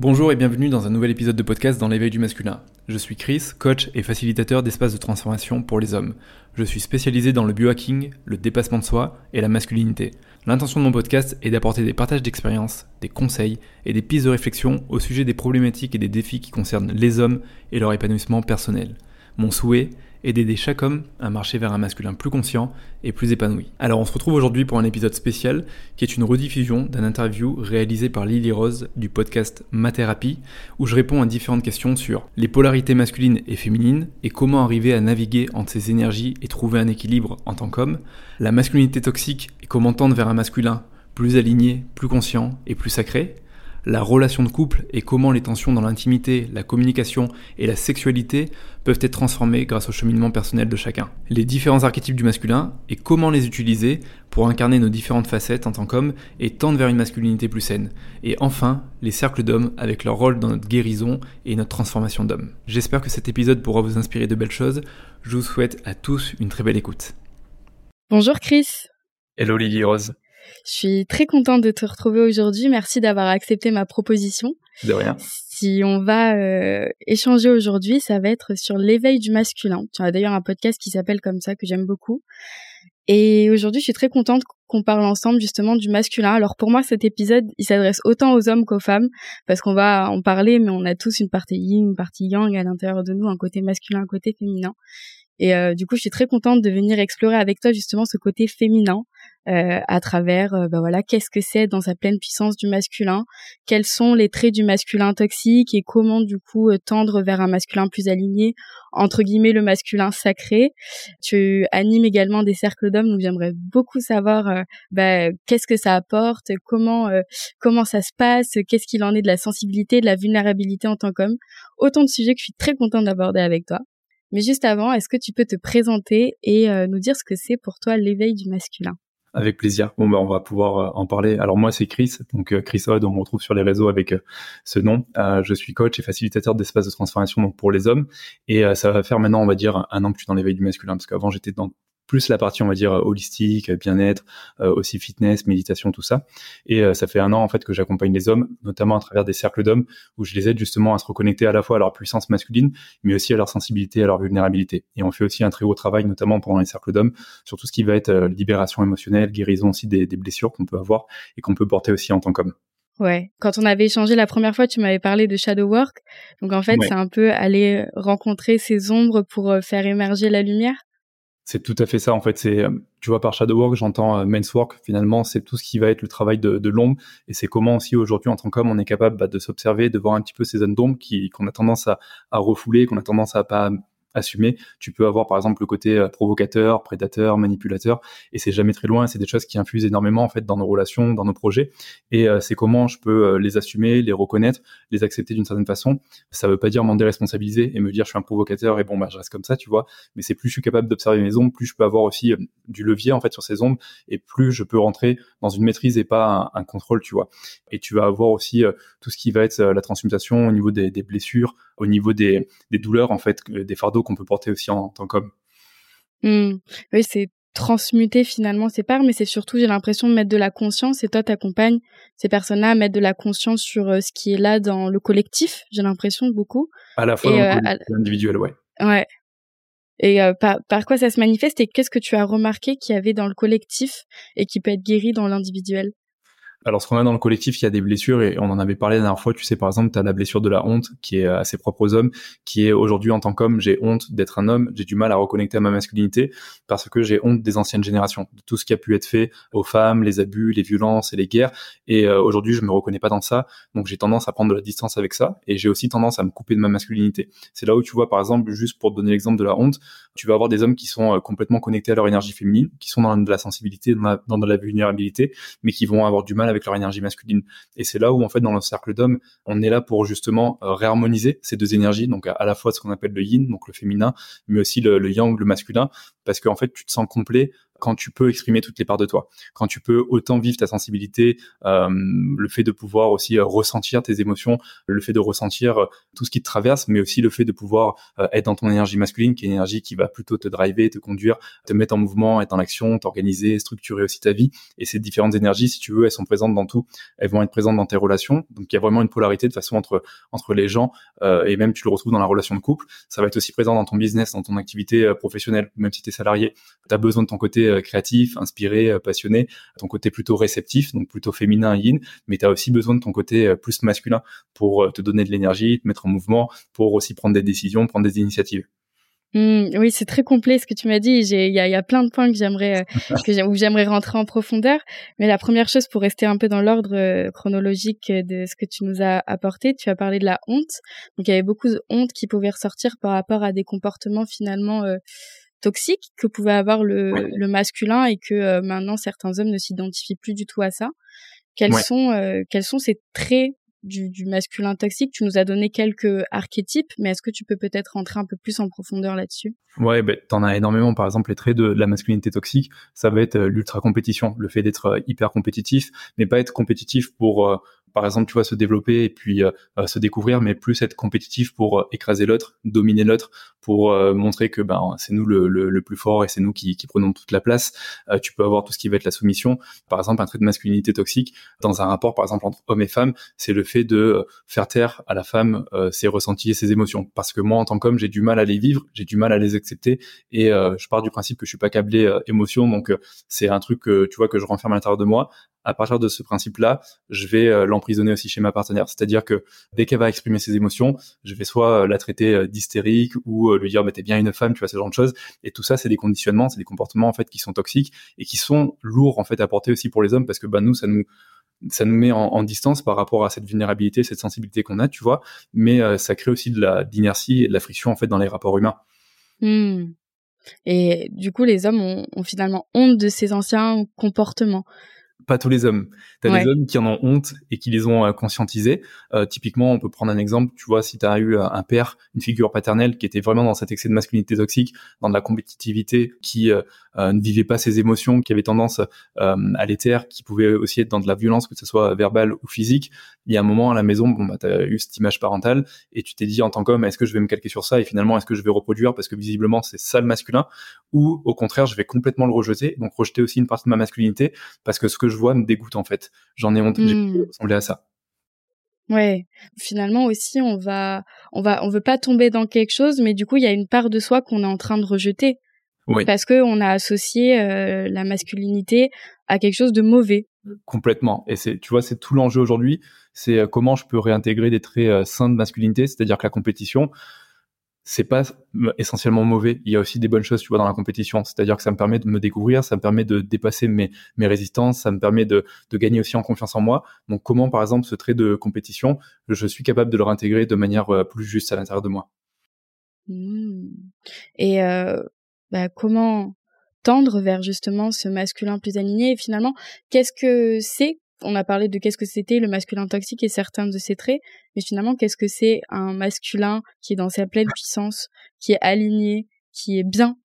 Bonjour et bienvenue dans un nouvel épisode de podcast dans l'éveil du masculin. Je suis Chris, coach et facilitateur d'espaces de transformation pour les hommes. Je suis spécialisé dans le biohacking, le dépassement de soi et la masculinité. L'intention de mon podcast est d'apporter des partages d'expériences, des conseils et des pistes de réflexion au sujet des problématiques et des défis qui concernent les hommes et leur épanouissement personnel. Mon souhait et d'aider chaque homme à marcher vers un masculin plus conscient et plus épanoui. Alors on se retrouve aujourd'hui pour un épisode spécial qui est une rediffusion d'un interview réalisé par Lily Rose du podcast Ma Thérapie où je réponds à différentes questions sur les polarités masculines et féminines et comment arriver à naviguer entre ces énergies et trouver un équilibre en tant qu'homme, la masculinité toxique et comment tendre vers un masculin plus aligné, plus conscient et plus sacré, la relation de couple et comment les tensions dans l'intimité, la communication et la sexualité peuvent être transformées grâce au cheminement personnel de chacun. Les différents archétypes du masculin et comment les utiliser pour incarner nos différentes facettes en tant qu'homme et tendre vers une masculinité plus saine. Et enfin, les cercles d'hommes avec leur rôle dans notre guérison et notre transformation d'homme. J'espère que cet épisode pourra vous inspirer de belles choses. Je vous souhaite à tous une très belle écoute. Bonjour Chris. Hello Lily Rose. Je suis très contente de te retrouver aujourd'hui. Merci d'avoir accepté ma proposition. De rien. Si on va euh, échanger aujourd'hui, ça va être sur l'éveil du masculin. Tu as d'ailleurs un podcast qui s'appelle comme ça que j'aime beaucoup. Et aujourd'hui, je suis très contente qu'on parle ensemble justement du masculin. Alors pour moi, cet épisode, il s'adresse autant aux hommes qu'aux femmes parce qu'on va en parler, mais on a tous une partie yin, une partie yang à l'intérieur de nous, un côté masculin, un côté féminin. Et euh, du coup, je suis très contente de venir explorer avec toi justement ce côté féminin euh, à travers, euh, bah voilà, qu'est-ce que c'est dans sa pleine puissance du masculin, quels sont les traits du masculin toxique et comment du coup tendre vers un masculin plus aligné, entre guillemets le masculin sacré. Tu animes également des cercles d'hommes, donc j'aimerais beaucoup savoir bah, qu'est-ce que ça apporte, comment comment ça se passe, qu'est-ce qu'il en est de la sensibilité, de la vulnérabilité en tant qu'homme. Autant de sujets que je suis très contente d'aborder avec toi. Mais juste avant, est-ce que tu peux te présenter et euh, nous dire ce que c'est pour toi l'éveil du masculin? Avec plaisir. Bon, ben, on va pouvoir euh, en parler. Alors moi, c'est Chris, donc euh, Chris Odd, on me retrouve sur les réseaux avec ce nom. je suis coach et facilitateur d'espace de transformation donc pour les hommes. Et ça va faire maintenant, on va dire, un an que je suis dans l'éveil du masculin, parce qu'avant j'étais dans plus la partie on va dire holistique, bien-être, euh, aussi fitness, méditation, tout ça. Et euh, ça fait un an en fait que j'accompagne les hommes, notamment à travers des cercles d'hommes où je les aide justement à se reconnecter à la fois à leur puissance masculine, mais aussi à leur sensibilité, à leur vulnérabilité. Et on fait aussi un très haut travail, notamment pendant les cercles d'hommes, sur tout ce qui va être euh, libération émotionnelle, guérison aussi des, des blessures qu'on peut avoir et qu'on peut porter aussi en tant qu'homme. Ouais. Quand on avait échangé la première fois, tu m'avais parlé de shadow work. Donc en fait, c'est un peu aller rencontrer ces ombres pour faire émerger la lumière. C'est tout à fait ça en fait. C'est, euh, tu vois, par shadow work, j'entends euh, men's work. Finalement, c'est tout ce qui va être le travail de, de l'ombre, et c'est comment aussi aujourd'hui en tant qu'homme, on est capable bah, de s'observer, de voir un petit peu ces zones d'ombre qui qu'on a tendance à, à refouler, qu'on a tendance à pas assumer. Tu peux avoir par exemple le côté euh, provocateur, prédateur, manipulateur, et c'est jamais très loin. C'est des choses qui infusent énormément en fait dans nos relations, dans nos projets. Et euh, c'est comment je peux euh, les assumer, les reconnaître, les accepter d'une certaine façon. Ça veut pas dire m'en déresponsabiliser et me dire je suis un provocateur et bon bah je reste comme ça, tu vois. Mais c'est plus je suis capable d'observer mes ombres, plus je peux avoir aussi du levier en fait sur ces ombres, et plus je peux rentrer dans une maîtrise et pas un, contrôle, tu vois. Et tu vas avoir aussi tout ce qui va être la transmutation au niveau des, des blessures, au niveau des, des douleurs en fait, des fardeaux qu'on peut porter aussi en, tant qu'homme. Mmh. Oui, c'est transmuter finalement ces parts, mais c'est surtout, j'ai l'impression, de mettre de la conscience. Et toi, t'accompagnes ces personnes-là à mettre de la conscience sur euh, ce qui est là dans le collectif, j'ai l'impression, beaucoup. À la fois dans euh, l'individuel, ouais. Ouais. Et euh, par, par quoi ça se manifeste et qu'est-ce que tu as remarqué qu'il y avait dans le collectif et qui peut être guéri dans l'individuel? Alors, ce qu'on a dans le collectif, il y a des blessures et on en avait parlé la dernière fois. Tu sais, par exemple, tu as la blessure de la honte qui est à ses propres hommes, qui est aujourd'hui en tant qu'homme, j'ai honte d'être un homme, j'ai du mal à reconnecter à ma masculinité parce que j'ai honte des anciennes générations, de tout ce qui a pu être fait aux femmes, les abus, les violences et les guerres. Et euh, aujourd'hui, je me reconnais pas dans ça, donc j'ai tendance à prendre de la distance avec ça et j'ai aussi tendance à me couper de ma masculinité. C'est là où tu vois, par exemple, juste pour donner l'exemple de la honte, tu vas avoir des hommes qui sont euh, complètement connectés à leur énergie féminine, qui sont dans de la sensibilité, dans de la vulnérabilité, mais qui vont avoir du mal avec leur énergie masculine. Et c'est là où, en fait, dans le cercle d'hommes, on est là pour justement euh, réharmoniser ces deux énergies, donc à, la fois ce qu'on appelle le yin, donc le féminin, mais aussi le, yang, le masculin, parce qu'en fait, tu te sens complet quand tu peux exprimer toutes les parts de toi, quand tu peux autant vivre ta sensibilité, euh, le fait de pouvoir aussi euh, ressentir tes émotions, le fait de ressentir euh, tout ce qui te traverse, mais aussi le fait de pouvoir être dans ton énergie masculine, qui est une énergie qui va plutôt te driver, te conduire, te mettre en mouvement, être dans l'action, t'organiser, structurer aussi ta vie. Et ces différentes énergies, si tu veux, elles sont présentes dans tout. Elles vont être présentes dans tes relations. Donc il y a vraiment une polarité de façon entre entre les gens et même tu le retrouves dans la relation de couple. Ça va être aussi présent dans ton business, dans ton activité professionnelle, même si tu es salarié. Tu as besoin de ton côté euh, créatif, inspiré, euh, passionné, ton côté plutôt réceptif, donc plutôt féminin yin, mais tu as aussi besoin de ton côté euh, plus masculin pour te donner de l'énergie, te mettre en mouvement, pour aussi prendre des décisions, prendre des initiatives. Mmh, oui, c'est très complet ce que tu m'as dit. Il y a, y a, plein de points que j'aimerais où j'aimerais rentrer en profondeur. Mais la première chose, pour rester un peu dans l'ordre chronologique de ce que tu nous as apporté, tu as parlé de la honte. Donc il y avait beaucoup de honte qui pouvait ressortir par rapport à des comportements finalement toxique que pouvait avoir le, le masculin et que euh, maintenant certains hommes ne s'identifient plus du tout à ça. Quels sont euh, quels sont ces traits du, du, masculin toxique? Tu nous as donné quelques archétypes, mais est-ce que tu peux peut-être rentrer un peu plus en profondeur là-dessus? Ouais, ben, t'en as énormément. Par exemple, les traits de, la masculinité toxique, ça va être euh, l'ultra compétition, le fait d'être hyper compétitif, mais pas être compétitif pour par exemple, tu vois, se développer et puis euh, euh, se découvrir, mais plus être compétitif pour euh, écraser l'autre, dominer l'autre, pour montrer que ben c'est nous le, plus fort et c'est nous qui, prenons toute la place. tu peux avoir tout ce qui va être la soumission. Par exemple, un trait de masculinité toxique dans un rapport, par exemple, entre homme et femme, c'est le fait de faire taire à la femme ses ressentis et ses émotions. Parce que moi, en tant qu'homme, j'ai du mal à les vivre, j'ai du mal à les accepter et je pars du principe que je suis pas câblé émotion, donc c'est un truc que tu vois que je renferme à l'intérieur de moi à partir de ce principe-là, je vais euh, l'emprisonner aussi chez ma partenaire. C'est-à-dire que dès qu'elle va exprimer ses émotions, je vais soit euh, la traiter euh, d'hystérique ou lui dire mais t'es bien une femme, tu vois ce genre de choses. Et tout ça, c'est des conditionnements, c'est des comportements en fait qui sont toxiques et qui sont lourds en fait à porter aussi pour les hommes parce que bah nous, ça nous ça nous met en, distance par rapport à cette vulnérabilité, cette sensibilité qu'on a, tu vois. Mais ça crée aussi de la d'inertie et de la friction en fait dans les rapports humains. Mmh. Et du coup, les hommes ont, finalement honte de ces anciens comportements pas tous les hommes. T'as des hommes qui en ont honte et qui les ont euh, conscientisés. Euh, typiquement, on peut prendre un exemple. Tu vois, si tu as eu euh, un père, une figure paternelle qui était vraiment dans cet excès de masculinité toxique, dans de la compétitivité, qui ne vivait pas ses émotions, qui avait tendance à l'éther, qui pouvait aussi être dans de la violence, que ce soit verbale ou physique. Il y a un moment à la maison, bon, bah, tu as eu cette image parentale et tu t'es dit en tant qu'homme, est-ce que je vais me calquer sur ça et finalement, est-ce que je vais reproduire parce que visiblement, c'est ça le masculin ou au contraire, je vais complètement le rejeter, donc rejeter aussi une partie de ma masculinité parce que ce que je vois me dégoûte en fait. J'en ai honte, j'ai mmh. ressemblé à ça. Ouais, finalement aussi on va on va on veut pas tomber dans quelque chose mais du coup il y a une part de soi qu'on est en train de rejeter. Oui. Parce que on a associé euh, la masculinité à quelque chose de mauvais. Complètement. Et c'est tu vois c'est tout l'enjeu aujourd'hui, c'est euh, comment je peux réintégrer des traits euh, sains de masculinité, c'est-à-dire que la compétition c'est pas essentiellement mauvais. Il y a aussi des bonnes choses, tu vois, dans la compétition. C'est-à-dire que ça me permet de me découvrir, ça me permet de dépasser mes, résistances, ça me permet de, de gagner aussi en confiance en moi. Donc, comment, par exemple, ce trait de compétition, je suis capable de le réintégrer de manière euh, plus juste à l'intérieur de moi? Mmh. Et euh, bah, comment tendre vers justement ce masculin plus aligné? Et finalement, qu'est-ce que c'est on a parlé de qu'est-ce que c'était le masculin toxique et certains de ses traits, mais finalement, qu'est-ce que c'est un masculin qui est dans sa pleine puissance, qui est aligné, qui est bien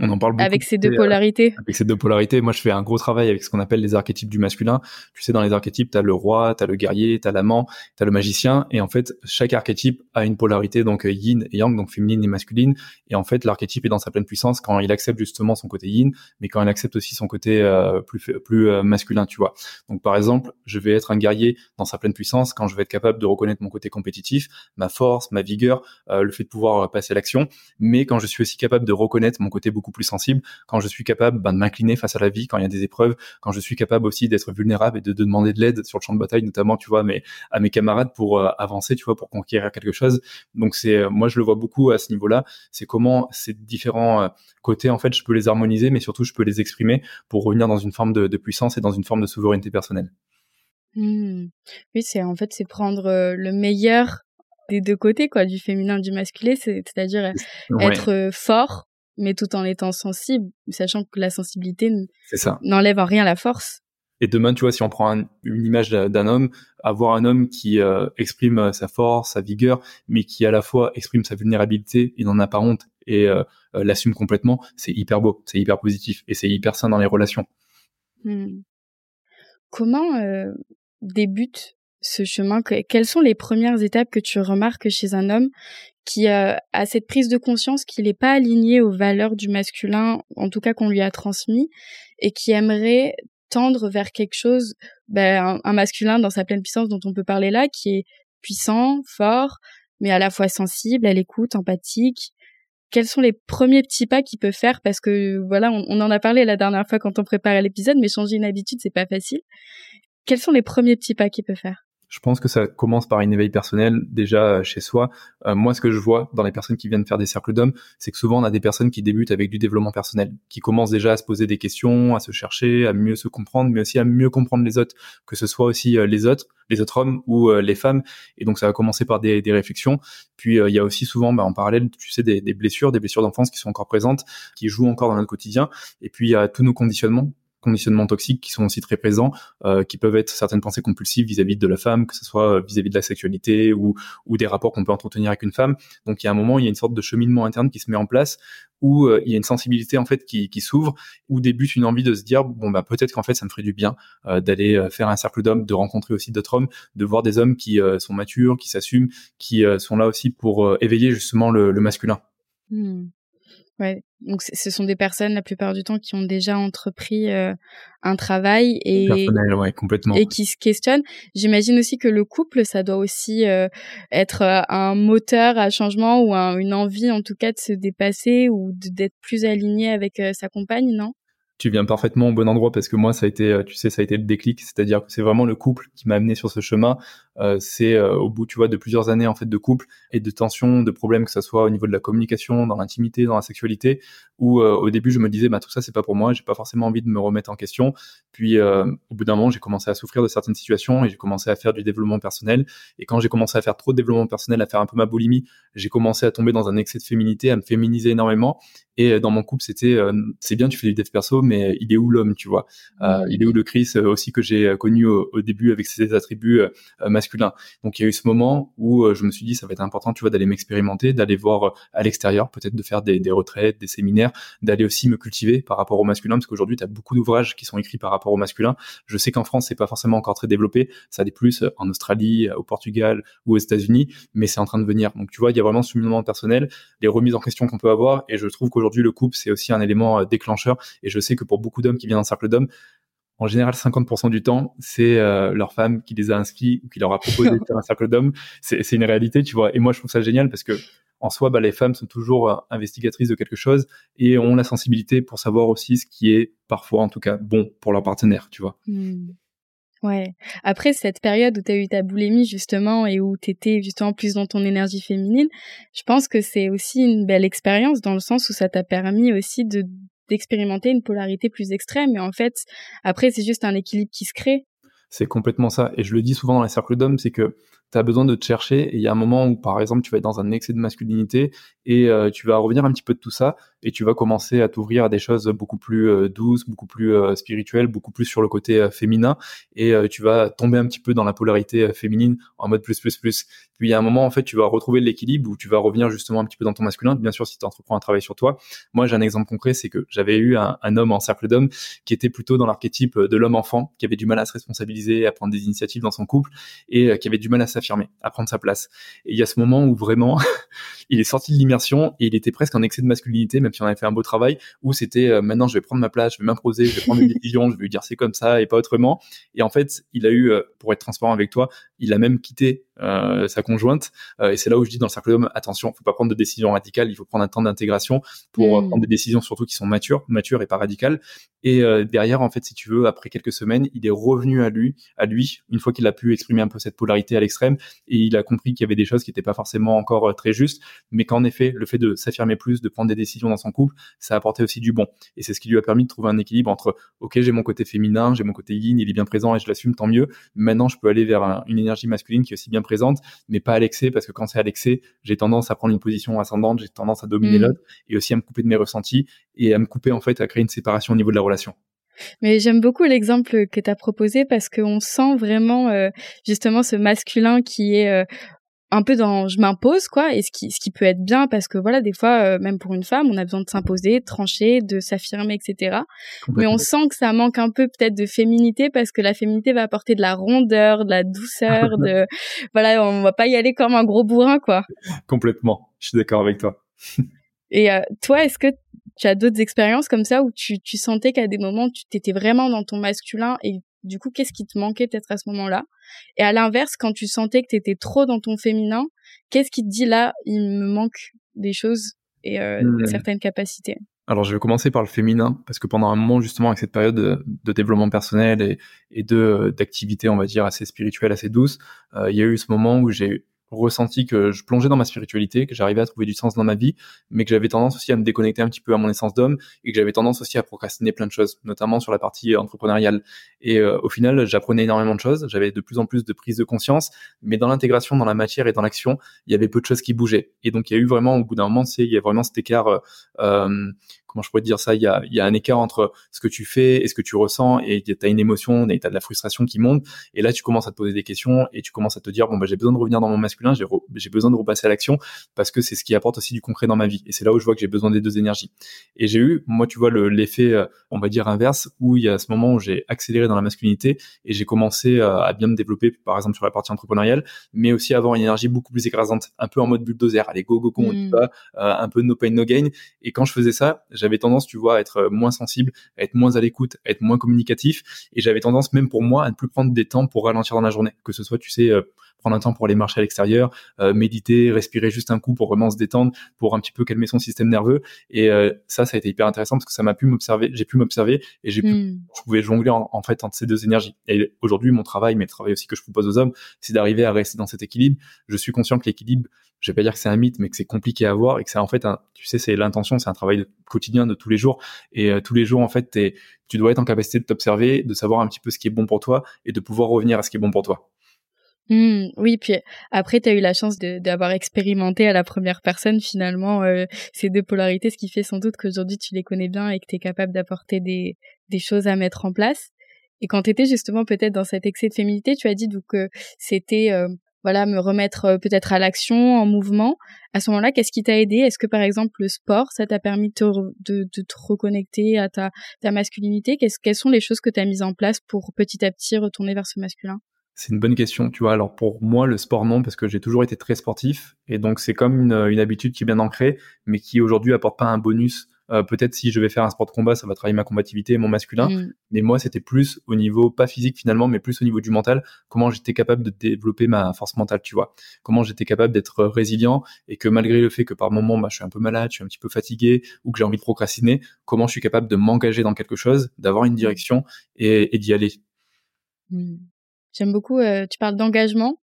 on en parle beaucoup. Avec ces deux euh, polarités. avec ces deux polarités. Moi, je fais un gros travail avec ce qu'on appelle les archétypes du masculin. Tu sais, dans les archétypes, tu as le roi, tu as le guerrier, tu as l'amant, tu as le magicien. Et en fait, chaque archétype a une polarité, donc euh, yin et yang, donc féminine et masculine. Et en fait, l'archétype est dans sa pleine puissance quand il accepte justement son côté yin, mais quand il accepte aussi son côté euh, plus, plus masculin, tu vois. Donc, par exemple, je vais être un guerrier dans sa pleine puissance quand je vais être capable de reconnaître mon côté compétitif, ma force, ma vigueur, le fait de pouvoir passer à l'action. Mais quand je suis aussi capable de reconnaître mon côté beaucoup plus sensible, quand je suis capable ben, de m'incliner face à la vie, quand il y a des épreuves, quand je suis capable aussi d'être vulnérable et de, demander de l'aide sur le champ de bataille, notamment, tu vois, mais à mes camarades pour euh, avancer, tu vois, pour conquérir quelque chose. Donc c'est, euh, moi je le vois beaucoup à ce niveau-là. C'est comment ces différents euh, côtés, en fait, je peux les harmoniser, mais surtout je peux les exprimer pour revenir dans une forme de, puissance et dans une forme de souveraineté personnelle. Mmh. Oui, c'est en fait c'est prendre le meilleur des deux côtés quoi, du féminin, du masculin, c'est-à-dire être fort mais tout en étant sensible, sachant que la sensibilité n'enlève en rien la force. Et demain, tu vois, si on prend une image d'un homme, avoir un homme qui euh, exprime sa force, sa vigueur, mais qui à la fois exprime sa vulnérabilité, il n'en a pas honte et euh, euh, l'assume complètement, c'est hyper beau, c'est hyper positif et c'est hyper sain dans les relations. Hmm. Comment débute ce chemin Quelles sont les premières étapes que tu remarques chez un homme qui a cette prise de conscience qu'il n'est pas aligné aux valeurs du masculin, en tout cas qu'on lui a transmis, et qui aimerait tendre vers quelque chose, ben, un, masculin dans sa pleine puissance dont on peut parler là, qui est puissant, fort, mais à la fois sensible, à l'écoute, empathique. Quels sont les premiers petits pas qu'il peut faire? Parce que voilà, on, on, en a parlé la dernière fois quand on préparait l'épisode, mais changer une habitude, c'est pas facile. Quels sont les premiers petits pas qu'il peut faire? Je pense que ça commence par une éveil personnel déjà euh, chez soi. Euh, moi, ce que je vois dans les personnes qui viennent faire des cercles d'hommes, c'est que souvent on a des personnes qui débutent avec du développement personnel, qui commencent déjà à se poser des questions, à se chercher, à mieux se comprendre, mais aussi à mieux comprendre les autres, que ce soit aussi euh, les autres, les autres hommes ou les femmes. Et donc ça va commencer par des, des réflexions. Puis il y a aussi souvent, bah, en parallèle, tu sais, des, des blessures, des blessures d'enfance qui sont encore présentes, qui jouent encore dans notre quotidien. Et puis il y a tous nos conditionnements conditionnements toxiques qui sont aussi très présents, euh, qui peuvent être certaines pensées compulsives vis-à-vis de la femme, que ce soit vis-à-vis de la sexualité ou, ou des rapports qu'on peut entretenir avec une femme. Donc il y a un moment, il y a une sorte de cheminement interne qui se met en place où euh, il y a une sensibilité en fait qui, qui s'ouvre, où débute une envie de se dire bon bah peut-être qu'en fait ça me ferait du bien euh, d'aller euh, faire un cercle d'hommes, de rencontrer aussi d'autres hommes, de voir des hommes qui sont matures, qui s'assument, qui sont là aussi pour éveiller justement le, le masculin. Hmm. Ouais, donc ce sont des personnes la plupart du temps qui ont déjà entrepris euh, un travail et ouais, complètement. et qui se questionnent. J'imagine aussi que le couple, ça doit aussi euh, être euh, un moteur à changement ou une envie en tout cas de se dépasser ou d'être plus aligné avec sa compagne, non? Tu viens parfaitement au bon endroit parce que moi ça a été tu sais ça a été le déclic. C'est-à-dire que c'est vraiment le couple qui m'a amené sur ce chemin. Euh, c'est euh, au bout tu vois de plusieurs années en fait de couple et de tensions de problèmes que ça soit au niveau de la communication dans l'intimité dans la sexualité où euh, au début je me disais bah tout ça c'est pas pour moi. J'ai pas forcément envie de me remettre en question. Puis au bout d'un moment j'ai commencé à souffrir de certaines situations et j'ai commencé à faire du développement personnel. Et quand j'ai commencé à faire trop de développement personnel à faire un peu ma boulimie j'ai commencé à tomber dans un excès de féminité à me féminiser énormément. Et dans mon couple c'était c'est bien tu fais du dev perso mais il est où l'homme tu vois? Il est où le Chris aussi que j'ai connu au, début avec ses attributs masculin. Donc il y a eu ce moment où euh, je me suis dit ça va être important, tu vois, d'aller m'expérimenter, d'aller voir euh, à l'extérieur, peut-être de faire des, des, retraites, des séminaires, d'aller aussi me cultiver par rapport au masculin, parce qu'aujourd'hui tu as beaucoup d'ouvrages qui sont écrits par rapport au masculin. Je sais qu'en France c'est pas forcément encore très développé, ça l'est plus euh, en Australie, au Portugal ou aux États-Unis, mais c'est en train de venir. Donc tu vois, il y a vraiment ce mouvement personnel, les remises en question qu'on peut avoir, et je trouve qu'aujourd'hui le couple c'est aussi un élément déclencheur. Et je sais que pour beaucoup d'hommes qui viennent d'un cercle d'hommes, en général 50% du temps, c'est euh, leur femme qui les a inscrits ou qui leur a proposé de faire un cercle d'hommes. C'est une réalité, tu vois. Et moi, je trouve ça génial parce que en soi, bah, les femmes sont toujours euh, investigatrices de quelque chose et ont la sensibilité pour savoir aussi ce qui est parfois, en tout cas, bon pour leur partenaire, tu vois. Mmh. Ouais. Après cette période où tu as eu ta boulimie justement et où tu étais justement plus dans ton énergie féminine, je pense que c'est aussi une belle expérience dans le sens où ça t'a permis aussi de d'expérimenter une polarité plus extrême. Et en fait, après, c'est juste un équilibre qui se crée. C'est complètement ça. Et je le dis souvent dans les cercles d'hommes, c'est que tu as besoin de te chercher. Et il y a un moment où, par exemple, tu vas être dans un excès de masculinité et euh, tu vas revenir un petit peu de tout ça et tu vas commencer à t'ouvrir à des choses beaucoup plus euh, douces, beaucoup plus euh, spirituelles, beaucoup plus sur le côté féminin et tu vas tomber un petit peu dans la polarité féminine en mode plus plus plus. Puis il y a un moment en fait tu vas retrouver l'équilibre où tu vas revenir justement un petit peu dans ton masculin. Bien sûr si tu entreprends un travail sur toi. Moi j'ai un exemple concret, c'est que j'avais eu un, un, homme en cercle d'hommes qui était plutôt dans l'archétype de l'homme enfant, qui avait du mal à se responsabiliser, à prendre des initiatives dans son couple et qui avait du mal à s'affirmer, à prendre sa place. Et il y a ce moment où vraiment il est sorti de l'immersion et il était presque en excès de masculinité, même si on avait fait un beau travail, où c'était euh, maintenant je vais prendre ma place, je vais m'imposer, je vais prendre une décision, je vais lui dire c'est comme ça et pas autrement. Et en fait, il a eu, euh, pour être transparent avec toi, il a même quitté euh, sa conjointe. Euh, et c'est là où je dis dans le cercle d'hommes, attention, faut pas prendre de décisions radicales, il faut prendre un temps d'intégration pour euh, mm. prendre des décisions surtout qui sont matures, matures et pas radicales. Et derrière, en fait, si tu veux, après quelques semaines, il est revenu à lui, à lui, une fois qu'il a pu exprimer un peu cette polarité à l'extrême, et il a compris qu'il y avait des choses qui n'étaient pas forcément encore très justes, mais qu'en effet, le fait de s'affirmer plus, de prendre des décisions dans son couple, ça apportait aussi du bon. Et c'est ce qui lui a permis de trouver un équilibre entre, ok, j'ai mon côté féminin, j'ai mon côté yin, il est bien présent et je l'assume, tant mieux. Maintenant, je peux aller vers une énergie masculine qui est aussi bien présente, mais pas à l'excès, parce que quand c'est à l'excès, j'ai tendance à prendre une position ascendante, j'ai tendance à dominer mm. l'autre, et aussi à me couper de mes ressentis, et à me couper en fait, à créer une séparation au niveau de la relation. Mais j'aime beaucoup l'exemple que tu as proposé parce qu'on sent vraiment euh, justement ce masculin qui est euh, un peu dans je m'impose quoi et ce qui ce qui peut être bien parce que voilà des fois euh, même pour une femme on a besoin de s'imposer de trancher de s'affirmer etc mais on sent que ça manque un peu peut-être de féminité parce que la féminité va apporter de la rondeur de la douceur de voilà on va pas y aller comme un gros bourrin quoi. Complètement. Je suis d'accord avec toi. Et toi est-ce que tu as d'autres expériences comme ça où tu, tu sentais qu'à des moments tu t'étais vraiment dans ton masculin et du coup qu'est-ce qui te manquait peut-être à ce moment-là? Et à l'inverse quand tu sentais que tu étais trop dans ton féminin qu'est-ce qui te dit là il me manque des choses et euh, mmh. certaines capacités? Alors je vais commencer par le féminin parce que pendant un moment justement avec cette période de, développement personnel et, et de d'activité on va dire assez spirituelle assez douce euh, il y a eu ce moment où j'ai ressenti que je plongeais dans ma spiritualité, que j'arrivais à trouver du sens dans ma vie, mais que j'avais tendance aussi à me déconnecter un petit peu à mon essence d'homme et que j'avais tendance aussi à procrastiner plein de choses, notamment sur la partie entrepreneuriale. Et euh, au final, j'apprenais énormément de choses, j'avais de plus en plus de prise de conscience, mais dans l'intégration, dans la matière et dans l'action, il y avait peu de choses qui bougeaient. Et donc il y a eu vraiment, au bout d'un moment, c'est il y a vraiment cet écart euh, euh comment je pourrais dire ça, il y a, il y a un écart entre ce que tu fais et ce que tu ressens et tu as une émotion et tu as de la frustration qui monte et là tu commences à te poser des questions et tu commences à te dire bon bah j'ai besoin de revenir dans mon masculin, j'ai, j'ai besoin de repasser à l'action parce que c'est ce qui apporte aussi du concret dans ma vie et c'est là où je vois que j'ai besoin des deux énergies. Et j'ai eu moi tu vois le, l'effet euh, on va dire inverse où il y a ce moment où j'ai accéléré dans la masculinité et j'ai commencé euh, à bien me développer par exemple sur la partie entrepreneuriale mais aussi avoir une énergie beaucoup plus écrasante, un peu en mode bulldozer, allez go go go on y mmh. va, euh, un peu no pain no gain et quand je faisais ça, j'avais tendance, tu vois, à être euh, moins sensible, à être moins à l'écoute, à être moins communicatif. Et j'avais tendance, même pour moi, à ne plus prendre des temps pour ralentir dans la journée. Que ce soit, tu sais, euh, prendre un temps pour aller marcher à l'extérieur, euh, méditer, respirer juste un coup pour vraiment se détendre, pour un petit peu calmer son système nerveux. Et ça, ça a été hyper intéressant parce que ça m'a pu m'observer, j'ai pu m'observer et j'ai pu, hmm. je pouvais jongler en, fait entre ces deux énergies. Et aujourd'hui, mon travail, mais le travail aussi que je propose aux hommes, c'est d'arriver à rester dans cet équilibre. Je suis conscient que l'équilibre, je vais pas dire que c'est un mythe, mais que c'est compliqué à avoir et que c'est en fait, un, tu sais, c'est l'intention, c'est un travail quotidien de tous les jours. Et euh, tous les jours, en fait, tu dois être en capacité de t'observer, de savoir un petit peu ce qui est bon pour toi et de pouvoir revenir à ce qui est bon pour toi. Mmh, oui, puis après, tu as eu la chance d'avoir expérimenté à la première personne finalement euh, ces deux polarités, ce qui fait sans doute qu'aujourd'hui tu les connais bien et que tu es capable d'apporter des, des choses à mettre en place. Et quand tu étais justement peut-être dans cet excès de féminité, tu as dit donc que c'était euh, voilà, me remettre euh, peut-être à l'action, en mouvement. À ce moment-là, qu'est-ce qui t'a aidé? Est-ce que par exemple le sport, ça t'a permis de te, de te, reconnecter à ta, ta masculinité? Quelles sont les choses que tu as mises en place pour petit à petit retourner vers ce masculin? C'est une bonne question, tu vois. Alors pour moi, le sport non, parce que j'ai toujours été très sportif, et donc c'est comme une, une habitude qui est bien ancrée, mais qui aujourd'hui apporte pas un bonus euh, peut-être si je vais faire un sport de combat, ça va travailler ma combativité et mon masculin. Mm. Mais moi, c'était plus au niveau, pas physique finalement, mais plus au niveau du mental. Comment j'étais capable de développer ma force mentale, tu vois. Comment j'étais capable d'être résilient et que malgré le fait que par moment, bah, je suis un peu malade, je suis un petit peu fatigué ou que j'ai envie de procrastiner, comment je suis capable de m'engager dans quelque chose, d'avoir une direction et, d'y aller. Mm. J'aime beaucoup, euh, tu parles d'engagement.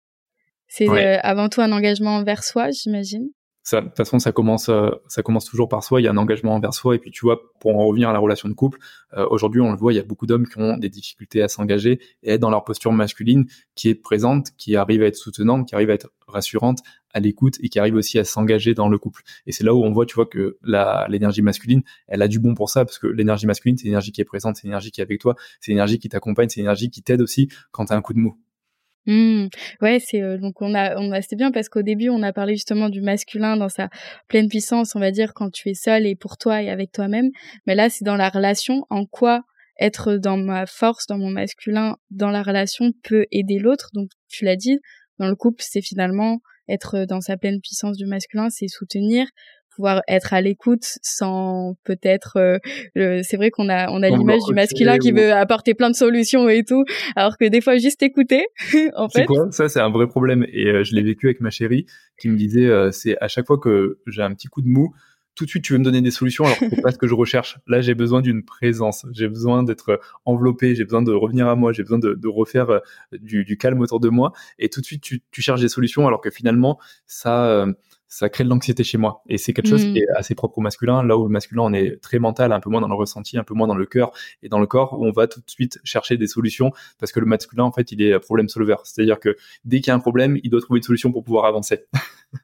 C'est euh, avant tout un engagement envers soi, j'imagine de toute façon, ça commence, euh, ça commence toujours par soi. Il y a un engagement envers soi. Et puis, tu vois, pour en revenir à la relation de couple, euh, aujourd'hui, on le voit, il y a beaucoup d'hommes qui ont des difficultés à s'engager et être dans leur posture masculine, qui est présente, qui arrive à être soutenante, qui arrive à être rassurante, à l'écoute et qui arrive aussi à s'engager dans le couple. Et c'est là où on voit, tu vois, que l'énergie masculine, elle a du bon pour ça, parce que l'énergie masculine, c'est l'énergie qui est présente, c'est l'énergie qui est avec toi, c'est l'énergie qui t'accompagne, c'est l'énergie qui t'aide aussi quand tu as un coup de mou. Mmh. Ouais, c'est euh, donc on a on a c'était bien parce qu'au début on a parlé justement du masculin dans sa pleine puissance, on va dire quand tu es seul et pour toi et avec toi-même, mais là c'est dans la relation en quoi être dans ma force, dans mon masculin, dans la relation peut aider l'autre? Donc tu l'as dit, dans le couple, c'est finalement être dans sa pleine puissance du masculin, c'est soutenir, pouvoir être à l'écoute sans peut-être euh, c'est vrai qu'on a on a l'image du masculin qui veut apporter plein de solutions et tout alors que des fois juste écouter en fait quoi? Ça c'est un vrai problème et euh, je l'ai vécu avec ma chérie qui me disait euh, c'est à chaque fois que j'ai un petit coup de mou tout de suite tu veux me donner des solutions alors que c'est pas ce que je recherche. Là, j'ai besoin d'une présence, j'ai besoin d'être enveloppé, j'ai besoin de revenir à moi, j'ai besoin de, de refaire du, du, calme autour de moi et tout de suite tu, tu cherches des solutions alors que finalement ça ça crée de l'anxiété chez moi. Et c'est quelque chose qui mm. est assez propre au masculin, là où le masculin, on est très mental, un peu moins dans le ressenti, un peu moins dans le cœur et dans le corps, où on va tout de suite chercher des solutions, parce que le masculin, en fait, il est problème solver. C'est-à-dire que dès qu'il y a un problème, il doit trouver une solution pour pouvoir avancer.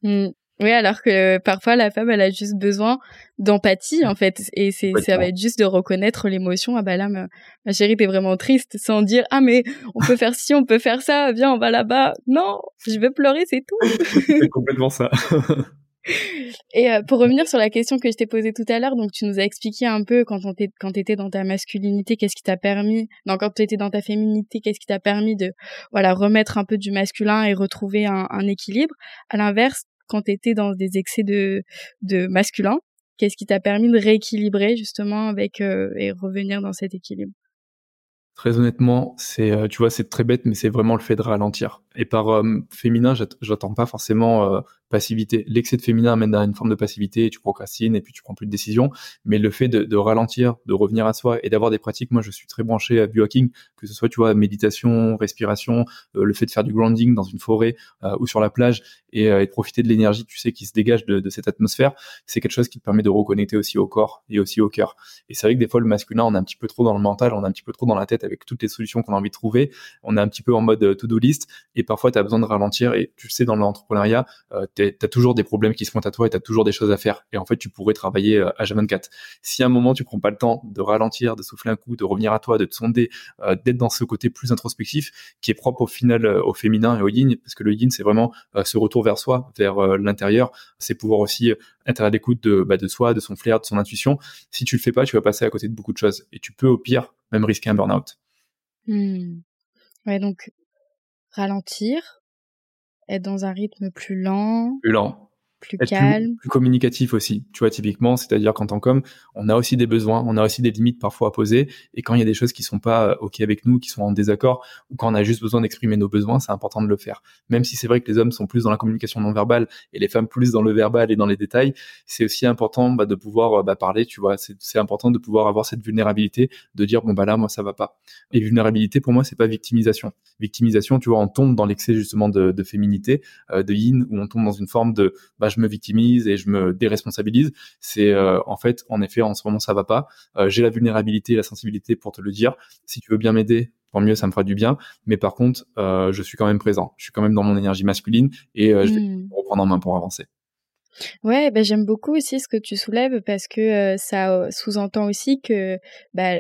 Mm. Oui, alors que parfois la femme, elle a juste besoin d'empathie en fait, et c'est ça va être juste de reconnaître l'émotion. Ah bah là, ma, ma chérie, t'es vraiment triste, sans dire ah mais on peut faire ci, on peut faire ça, viens, on va là-bas. Non, je vais pleurer, c'est tout. c'est complètement ça. Et euh, pour revenir sur la question que je t'ai posée tout à l'heure, donc tu nous as expliqué un peu quand on quand t'étais dans ta masculinité, qu'est-ce qui t'a permis, non quand t'étais dans ta féminité, qu'est-ce qui t'a permis de voilà remettre un peu du masculin et retrouver un, un équilibre. À l'inverse, quand t'étais dans des excès de de masculin, qu'est-ce qui t'a permis de rééquilibrer justement avec euh, et revenir dans cet équilibre? Très honnêtement, c'est, euh, tu vois, c'est très bête, mais c'est vraiment le fait de ralentir. Et par euh, féminin, j'attends pas forcément euh, passivité. L'excès de féminin amène à une forme de passivité, tu procrastines et puis tu prends plus de décisions. Mais le fait de, de ralentir, de revenir à soi et d'avoir des pratiques, moi je suis très branché à biohacking, que ce soit tu vois méditation, respiration, euh, le fait de faire du grounding dans une forêt euh, ou sur la plage et, et, de profiter de l'énergie, tu sais, qui se dégage de, de cette atmosphère, c'est quelque chose qui te permet de reconnecter aussi au corps et aussi au cœur. Et c'est vrai que des fois le masculin, on est un petit peu trop dans le mental, on est un petit peu trop dans la tête avec toutes les solutions qu'on a envie de trouver, on est un petit peu en mode to-do list et parfois tu as besoin de ralentir et tu sais dans l'entrepreneuriat, euh, tu as toujours des problèmes qui se pointent à toi et tu as toujours des choses à faire. Et en fait, tu pourrais travailler à euh, 24 Si à un moment, tu prends pas le temps de ralentir, de souffler un coup, de revenir à toi, de te sonder, euh, d'être dans ce côté plus introspectif qui est propre au final au féminin et au yin, parce que le yin, c'est vraiment ce retour vers soi, vers l'intérieur. C'est pouvoir aussi être à l'écoute de, bah, de soi, de son flair, de son intuition. Si tu le fais pas, tu vas passer à côté de beaucoup de choses. Et tu peux, au pire, même risquer un burn-out. Mmh. Ouais, donc ralentir, être dans un rythme plus lent. Lent plus calme. Plus, communicatif aussi. Tu vois, typiquement, c'est-à-dire qu'en tant qu'homme, on a aussi des besoins, on a aussi des limites parfois à poser. Et quand il y a des choses qui sont pas euh, OK avec nous, qui sont en désaccord, ou quand on a juste besoin d'exprimer nos besoins, c'est important de le faire. Même si c'est vrai que les hommes sont plus dans la communication non verbale et les femmes plus dans le verbal et dans les détails, c'est aussi important bah, de pouvoir euh, bah, parler, tu vois. C'est important de pouvoir avoir cette vulnérabilité, de dire, bon, bah là, moi, ça va pas. Et vulnérabilité, pour moi, c'est pas victimisation. Victimisation, tu vois, on tombe dans l'excès justement de, de féminité, euh, de yin, où on tombe dans une forme de, bah, je me victimise et je me déresponsabilise. C'est euh, en fait, en effet, en ce moment, ça va pas. Euh, j'ai la vulnérabilité la sensibilité pour te le dire. Si tu veux bien m'aider, tant mieux, ça me fera du bien. Mais par contre, euh, je suis quand même présent. Je suis quand même dans mon énergie masculine et je vais mmh. reprendre en main pour avancer. Ouais, ben j'aime beaucoup aussi ce que tu soulèves parce que ça sous-entend aussi que bah,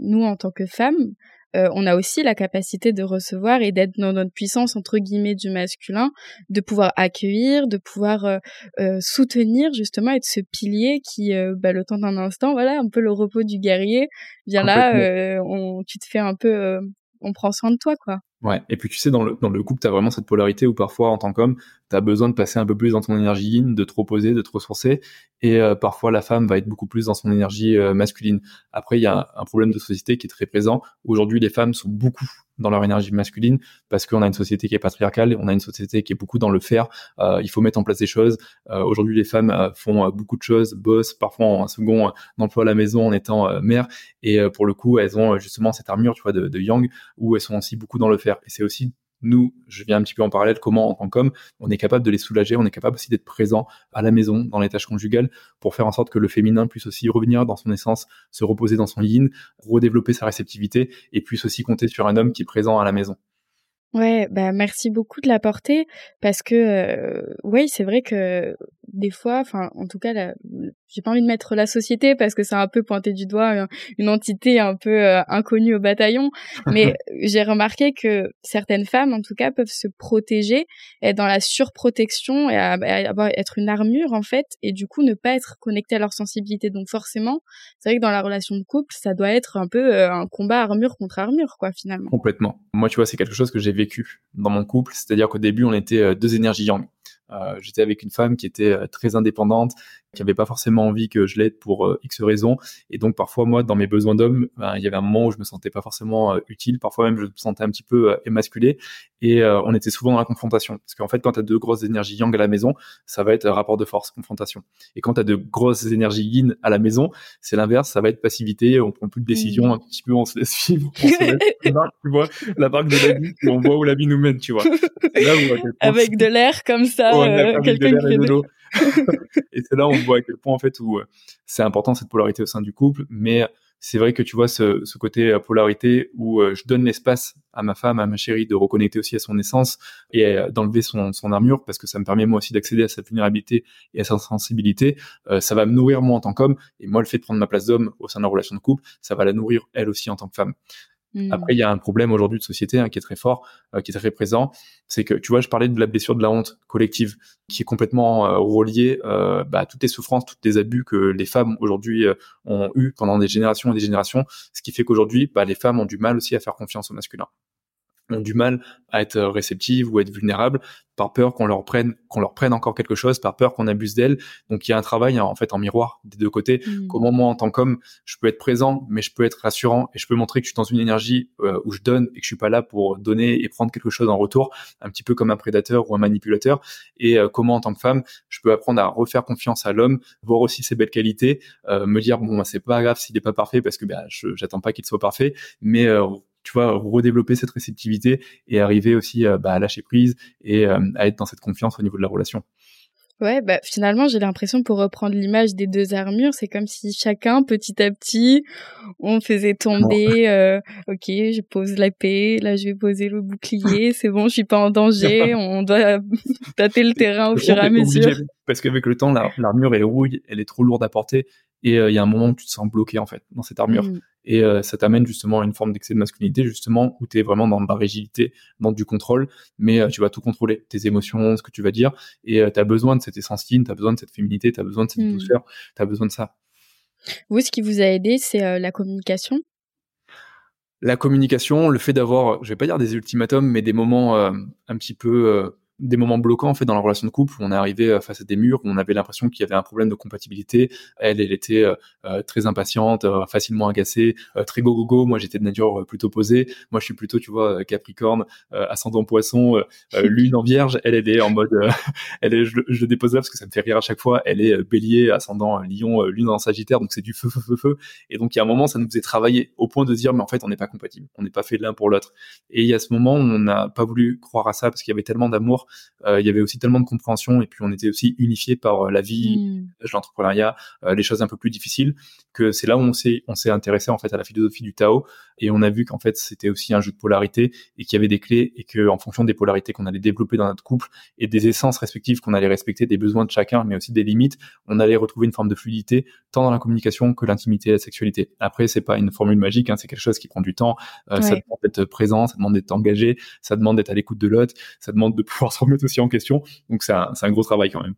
nous, en tant que femmes, euh, on a aussi la capacité de recevoir et d'être dans notre puissance entre guillemets du masculin, de pouvoir accueillir, de pouvoir euh, euh, soutenir justement être ce pilier qui, bah, le temps d'un instant, voilà, un peu le repos du guerrier. Viens là, on, tu te fais un peu, on prend soin de toi, quoi. Ouais, et puis tu sais, dans le, dans le couple, tu as vraiment cette polarité où parfois, en tant qu'homme, tu as besoin de passer un peu plus dans ton énergie yin, de te reposer, de te ressourcer, et euh, parfois la femme va être beaucoup plus dans son énergie euh, masculine. Après, il y a un problème de société qui est très présent. Aujourd'hui, les femmes sont beaucoup dans leur énergie masculine parce qu'on a une société qui est patriarcale, on a une société qui est beaucoup dans le faire. Euh, il faut mettre en place des choses. Aujourd'hui, les femmes font beaucoup de choses, bossent parfois en un second emploi à la maison en étant mère, et pour le coup, elles ont justement cette armure, tu vois, de, de yang où elles sont aussi beaucoup dans le faire. Et c'est aussi nous, je viens un petit peu en parallèle, comment en tant qu'homme, on est capable de les soulager, on est capable aussi d'être présent à la maison, dans les tâches conjugales, pour faire en sorte que le féminin puisse aussi revenir dans son essence, se reposer dans son yin, redévelopper sa réceptivité, et puisse aussi compter sur un homme qui est présent à la maison. Ouais, bah merci beaucoup de l'apporter parce que euh, oui, c'est vrai que des fois, enfin en tout cas, j'ai pas envie de mettre la société parce que c'est un peu pointé du doigt une entité un peu euh, inconnue au bataillon, mais j'ai remarqué que certaines femmes, en tout cas, peuvent se protéger, être dans la surprotection et avoir être une armure en fait, et du coup ne pas être connectée à leur sensibilité. Donc forcément, c'est vrai que dans la relation de couple, ça doit être un peu euh, un combat armure contre armure, quoi, finalement. Complètement. Moi, tu vois, c'est quelque chose que j'ai vécu dans mon couple. C'est-à-dire qu'au début, on était euh, deux énergies yang. Euh, j'étais avec une femme qui était euh, très indépendante, qui avait pas forcément envie que je l'aide pour euh, X raisons. Et donc parfois moi, dans mes besoins d'homme, ben, il y avait un moment où je me sentais pas forcément utile. Parfois même, je me sentais un petit peu émasculé. Et on était souvent dans la confrontation. Parce qu'en fait, quand tu as deux grosses énergies yang à la maison, ça va être rapport de force, confrontation. Et quand tu as de grosses énergies yin à la maison, c'est l'inverse, ça va être passivité. On prend plus de décisions, mmh. un petit peu, on se laisse vivre. On se laisse, tu vois, la barque de la vie, et on voit où la vie nous mène, tu vois. Avec de l'air comme ça. Euh, et c'est là où on voit à quel point en fait où euh, c'est important cette polarité au sein du couple, mais c'est vrai que tu vois ce, côté euh, polarité où euh, je donne l'espace à ma femme, à ma chérie de reconnecter aussi à son essence et d'enlever son, son armure parce que ça me permet moi aussi d'accéder à sa vulnérabilité et à sa sensibilité. ça va me nourrir moi en tant qu'homme et moi le fait de prendre ma place d'homme au sein de la relation de couple, ça va la nourrir elle aussi en tant que femme. Mmh. Après, il y a un problème aujourd'hui de société hein, qui est très fort, euh, qui est très présent. C'est que, tu vois, je parlais de la blessure de la honte collective, qui est complètement euh, reliée euh, bah, à toutes les souffrances, tous les abus que les femmes aujourd'hui ont eu pendant des générations et des générations, ce qui fait qu'aujourd'hui, bah, les femmes ont du mal aussi à faire confiance au masculin ont du mal à être réceptives ou à être vulnérables par peur qu'on leur prenne qu'on leur prenne encore quelque chose, par peur qu'on abuse d'elles. Donc il y a un travail en fait en miroir des deux côtés. Mmh. Comment moi en tant qu'homme, je peux être présent, mais je peux être rassurant et je peux montrer que je suis dans une énergie euh, où je donne et que je suis pas là pour donner et prendre quelque chose en retour, un petit peu comme un prédateur ou un manipulateur. Et euh, comment en tant que femme, je peux apprendre à refaire confiance à l'homme, voir aussi ses belles qualités, euh, me dire bon bah, c'est pas grave s'il est pas parfait parce que bah, je j'attends pas qu'il soit parfait, mais tu vois, redévelopper cette réceptivité et arriver aussi euh, bah, à lâcher prise et euh, à être dans cette confiance au niveau de la relation. Ouais, bah finalement, j'ai l'impression pour reprendre l'image des deux armures, c'est comme si chacun, petit à petit, on faisait tomber. Euh, ok, je pose la paix, là je vais poser le bouclier, c'est bon, je suis pas en danger. on doit tâter le terrain au fur et à mesure. parce qu'avec le temps, l'armure est rouille, elle est trop lourde à porter, et il y a un moment où tu te sens bloqué en fait dans cette armure. Mmh et euh, ça t'amène justement à une forme d'excès de masculinité justement où tu es vraiment dans de la rigidité, dans du contrôle, mais euh, tu vas tout contrôler, tes émotions, ce que tu vas dire, et euh, tu as besoin de cette essence fine, tu as besoin de cette féminité, tu as besoin de cette mmh. douceur, tu as besoin de ça. Vous, ce qui vous a aidé, c'est la communication? La communication, le fait d'avoir, je vais pas dire des ultimatums, mais des moments un petit peu des moments bloquants en fait dans la relation de couple où on est arrivé euh, face à des murs où on avait l'impression qu'il y avait un problème de compatibilité. Elle elle était euh, euh, très impatiente facilement agacée très go go go moi j'étais de nature plutôt posée. Moi je suis plutôt tu vois Capricorne ascendant Poisson lune en Vierge. Elle elle est en mode elle est je, je, le dépose là parce que ça me fait rire à chaque fois. Elle est Bélier ascendant Lion lune en Sagittaire. Donc c'est du feu feu feu feu. Et donc il y a un moment ça nous faisait travailler au point de dire mais en fait on n'est pas compatible. On n'est pas fait l'un pour l'autre. Et il y a ce moment on n'a pas voulu croire à ça parce qu'il y avait tellement d'amour euh, il y avait aussi tellement de compréhension et puis on était aussi unifié par euh, la vie, mmh. l'entrepreneuriat, euh, les choses un peu plus difficiles que c'est là où on s'est on s'est intéressé en fait à la philosophie du Tao et on a vu qu'en fait c'était aussi un jeu de polarité et qu'il y avait des clés et que en fonction des polarités qu'on allait développer dans notre couple et des essences respectives qu'on allait respecter des besoins de chacun mais aussi des limites on allait retrouver une forme de fluidité tant dans la communication que l'intimité et la sexualité après c'est pas une formule magique hein, c'est quelque chose qui prend du temps ça demande d'être présent ça demande d'être engagé ça demande d'être à l'écoute de l'autre ça demande de pouvoir se remettre aussi en question donc c'est un, un, gros travail quand même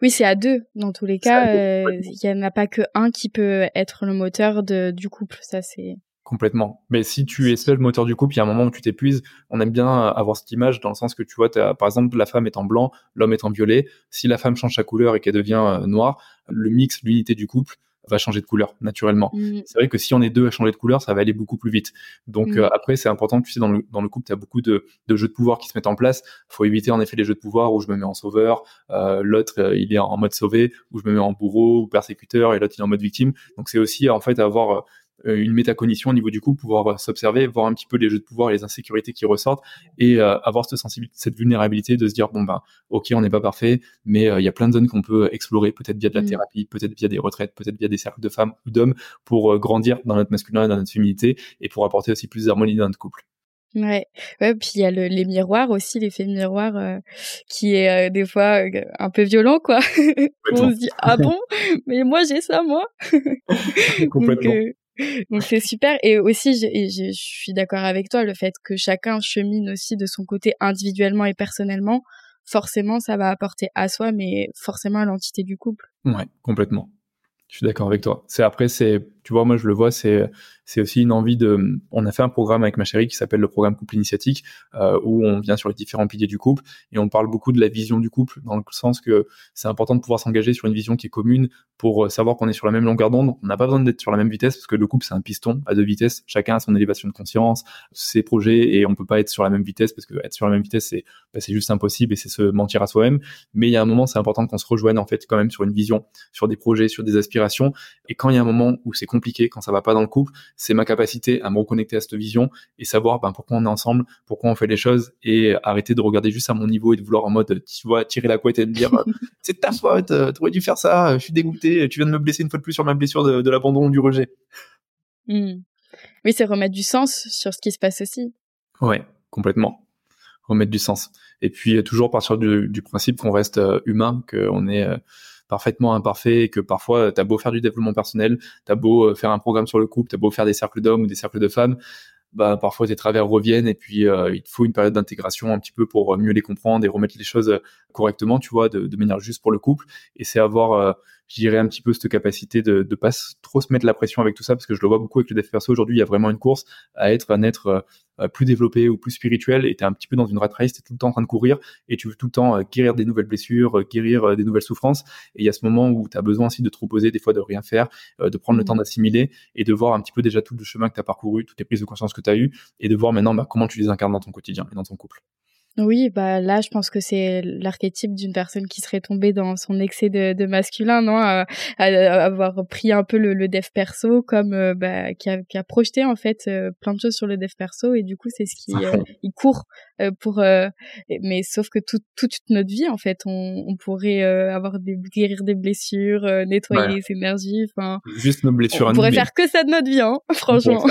oui c'est à deux dans tous les cas euh, il y en a pas que un qui peut être le moteur de, du couple ça c'est Complètement. Mais si tu es seul moteur du couple, il y a un moment où tu t'épuises. On aime bien avoir cette image dans le sens que tu vois, par exemple, la femme est en blanc, l'homme est en violet. Si la femme change sa couleur et qu'elle devient euh, noire, le mix, l'unité du couple va changer de couleur naturellement. Mmh. C'est vrai que si on est deux à changer de couleur, ça va aller beaucoup plus vite. Donc mmh. euh, après, c'est important, tu sais, dans le, dans le couple, tu as beaucoup de, de, jeux de pouvoir qui se mettent en place. faut éviter en effet les jeux de pouvoir où je me mets en sauveur, euh, l'autre euh, il est en mode sauvé, où je me mets en bourreau ou persécuteur et l'autre il est en mode victime. Donc c'est aussi en fait avoir euh, une métacognition au niveau du coup, pouvoir euh, s'observer, voir un petit peu les jeux de pouvoir et les insécurités qui ressortent et euh, avoir cette sensibilité, cette vulnérabilité de se dire bon ben ok on n'est pas parfait, mais il y a plein de zones qu'on peut explorer, peut-être via de la mm. thérapie, peut-être via des retraites, peut-être via des cercles de femmes ou d'hommes pour grandir dans notre masculin et dans notre féminité et pour apporter aussi plus d'harmonie dans notre couple. Ouais, ouais, puis il y a le, les miroirs aussi, l'effet miroir qui est des fois un peu violent, quoi. on se dit ah bon, mais moi j'ai ça moi. Complètement. Donc c'est super et aussi je, je, suis d'accord avec toi le fait que chacun chemine aussi de son côté individuellement et personnellement forcément ça va apporter à soi mais forcément à l'entité du couple. Ouais, complètement. Je suis d'accord avec toi. C'est après c'est tu vois moi je le vois c'est c'est aussi une envie de. On a fait un programme avec ma chérie qui s'appelle le programme couple initiatique, euh, où on vient sur les différents piliers du couple et on parle beaucoup de la vision du couple, dans le sens que c'est important de pouvoir s'engager sur une vision qui est commune pour euh, savoir qu'on est sur la même longueur d'onde. On n'a pas besoin d'être sur la même vitesse parce que le couple c'est un piston à deux vitesses. Chacun a son élévation de conscience, ses projets et on peut pas être sur la même vitesse parce que être sur la même vitesse c'est bah, c'est juste impossible et c'est se mentir à soi-même. Mais il y a un moment c'est important qu'on se rejoigne en fait quand même sur une vision, sur des projets, sur des aspirations. Et quand il y a un moment où c'est compliqué, quand ça va pas dans le couple, c'est ma capacité à me reconnecter à cette vision et savoir ben, pourquoi on est ensemble, pourquoi on fait les choses et arrêter de regarder juste à mon niveau et de vouloir en mode, tu vois, tirer la couette et me dire, c'est ta faute, tu aurais dû faire ça, je suis dégoûté, tu viens de me blesser une fois de plus sur ma blessure de, de l'abandon du rejet. Mmh. Oui, c'est remettre du sens sur ce qui se passe aussi. Ouais, complètement. Remettre du sens. Et puis toujours partir du, du principe qu'on reste humain, qu'on est parfaitement imparfait et que parfois t'as beau faire du développement personnel, t'as beau faire un programme sur le couple, t'as beau faire des cercles d'hommes ou des cercles de femmes, bah, parfois tes travers reviennent et puis euh, il te faut une période d'intégration un petit peu pour mieux les comprendre et remettre les choses correctement, tu vois, de, de manière juste pour le couple. Et c'est avoir, euh, je dirais, un petit peu cette capacité de ne pas trop se mettre la pression avec tout ça, parce que je le vois beaucoup avec le dev perso aujourd'hui, il y a vraiment une course à être un être euh, plus développé ou plus spirituel et tu es un petit peu dans une rat race, tu es tout le temps en train de courir et tu veux tout le temps guérir des nouvelles blessures, guérir des nouvelles souffrances. Et il y a ce moment où tu as besoin aussi de te reposer, des fois de rien faire, de prendre le mmh. temps d'assimiler et de voir un petit peu déjà tout le chemin que tu as parcouru, toutes les prises de conscience que tu as eues et de voir maintenant bah, comment tu les incarnes dans ton quotidien et dans ton couple. Oui, bah là, je pense que c'est l'archétype d'une personne qui serait tombée dans son excès de, de masculin, non, à, avoir pris un peu le, le dev perso comme euh, bah, qui, a, qui, a, projeté en fait euh, plein de choses sur le dev perso et du coup c'est ce qui euh, il court pour. mais sauf que tout, toute notre vie en fait, on, on pourrait avoir des guérir des blessures, nettoyer les énergies, enfin. Juste nos blessures. On pourrait faire que ça de notre vie, hein, franchement.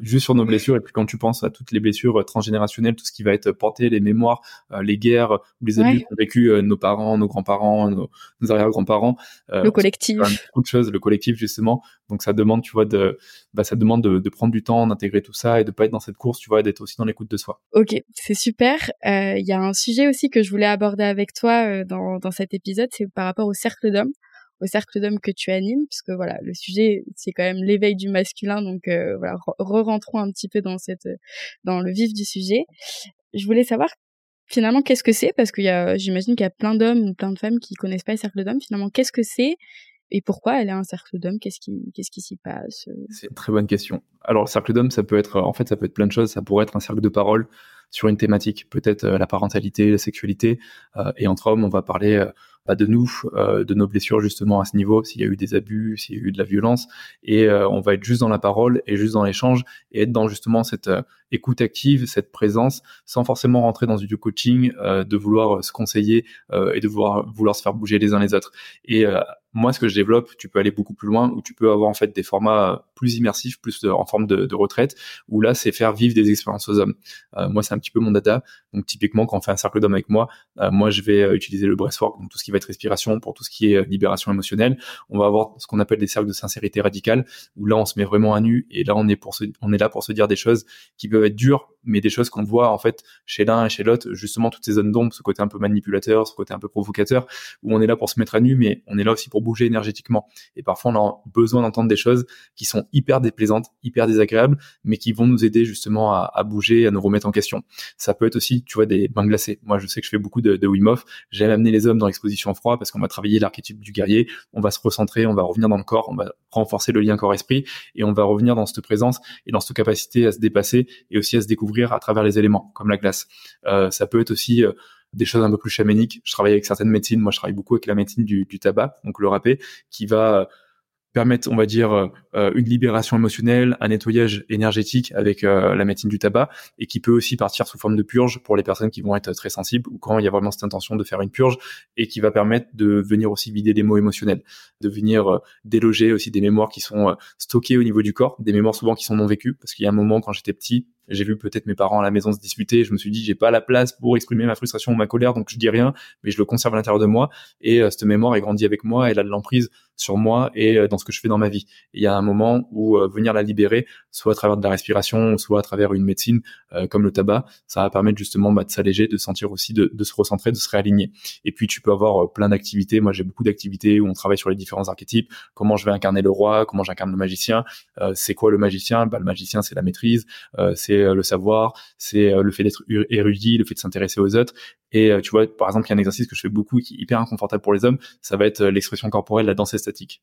Juste sur nos blessures et puis quand tu penses à toutes les blessures transgénérationnelles, tout ce qui va être porté, les mémoire, euh, les guerres ou les abus qu'ont vécu euh, nos parents, nos grands-parents, nos, arrière-grands-parents. Euh, le collectif. Beaucoup de choses, le collectif justement. Donc ça demande, tu vois, de, bah, ça demande de, prendre du temps, d'intégrer tout ça et de pas être dans cette course, tu vois, d'être aussi dans l'écoute de soi. Ok, c'est super. Il y a un sujet aussi que je voulais aborder avec toi dans, dans cet épisode, c'est par rapport au cercle d'hommes au cercle d'hommes que tu animes, puisque voilà, le sujet c'est quand même l'éveil du masculin, donc voilà, re-rentrons un petit peu dans cette, dans le vif du sujet. Je voulais savoir finalement, qu'est-ce que c'est? Parce a, j'imagine qu'il y a plein d'hommes ou plein de femmes qui connaissent pas le cercle d'hommes. Finalement, qu'est-ce que c'est? Et pourquoi elle est un cercle d'hommes? Qu'est-ce qui, s'y passe? C'est une très bonne question. Alors, le cercle d'hommes, ça peut être, en fait, ça peut être plein de choses. Ça pourrait être un cercle de parole sur une thématique, peut-être euh, la parentalité, la sexualité. Euh, et entre hommes, on va parler euh, pas de nous, de nos blessures justement à ce niveau, s'il y a eu des abus, s'il y a eu de la violence, et on va être juste dans la parole et juste dans l'échange et être dans justement cette écoute active, cette présence, sans forcément rentrer dans du coaching, de vouloir se conseiller et de vouloir vouloir se faire bouger les uns les autres. Et moi, ce que je développe, tu peux aller beaucoup plus loin, où tu peux avoir en fait des formats plus immersifs, plus en forme de, de, retraite, où là, c'est faire vivre des expériences aux hommes. Euh, moi, c'est un petit peu mon data. Donc, typiquement, quand on fait un cercle d'hommes avec moi, euh, moi, je vais euh, utiliser le breathwork, donc tout ce qui être respiration, pour tout ce qui est libération émotionnelle. On va avoir ce qu'on appelle des cercles de sincérité radicale, où là, on se met vraiment à nu, et là, on est pour on est là pour se dire des choses qui peuvent être dures, mais des choses qu'on voit en fait chez l'un et chez l'autre, justement toutes ces zones d'ombre, ce côté un peu manipulateur, ce côté un peu provocateur, où on est là pour se mettre à nu, mais on est là aussi pour bouger énergétiquement. Et parfois, on a besoin d'entendre des choses qui sont hyper déplaisantes, hyper désagréables, mais qui vont nous aider justement à, bouger, à nous remettre en question. Ça peut être aussi, tu vois, des bains glacés. Moi, je sais que je fais beaucoup de, de Wim Hof. J'aime amener les hommes dans l'exposition froid parce qu'on va travailler l'archétype du guerrier, on va se recentrer, on va revenir dans le corps, on va renforcer le lien corps-esprit et on va revenir dans cette présence et dans cette capacité à se dépasser et aussi à se découvrir à travers les éléments, comme la glace. Euh, ça peut être aussi euh, des choses un peu plus chamaniques. Je travaille avec certaines médecines. Moi, je travaille beaucoup avec la médecine du, du tabac, donc le râpé, qui va permettre, on va dire, euh, euh, une libération émotionnelle, un nettoyage énergétique avec euh, la médecine du tabac, et qui peut aussi partir sous forme de purge pour les personnes qui vont être très sensibles ou quand il y a vraiment cette intention de faire une purge, et qui va permettre de venir aussi vider des mots émotionnels, de venir déloger aussi des mémoires qui sont stockées au niveau du corps, des mémoires souvent qui sont non vécues, parce qu'il y a un moment quand j'étais petit, j'ai vu peut-être mes parents à la maison se disputer. Je me suis dit, j'ai pas la place pour exprimer ma frustration ou ma colère, donc je dis rien, mais je le conserve à l'intérieur de moi. Et euh, cette mémoire est grandie avec moi, elle a de l'emprise sur moi et euh, dans ce que je fais dans ma vie. Il y a un moment où euh, venir la libérer, soit à travers de la respiration, soit à travers une médecine comme le tabac, ça va permettre justement bah, de s'alléger, de sentir aussi, de, se recentrer, de se réaligner. Et puis tu peux avoir plein d'activités. Moi, j'ai beaucoup d'activités où on travaille sur les différents archétypes. Comment je vais incarner le roi, comment j'incarne le magicien? c'est quoi le magicien? Bah, Le magicien, c'est la maîtrise, c'est le savoir, c'est euh, le fait d'être érudit, le fait de s'intéresser aux autres. Et euh, tu vois, par exemple, il y a un exercice que je fais beaucoup qui est hyper inconfortable pour les hommes, ça va être euh, l'expression corporelle, la danse statique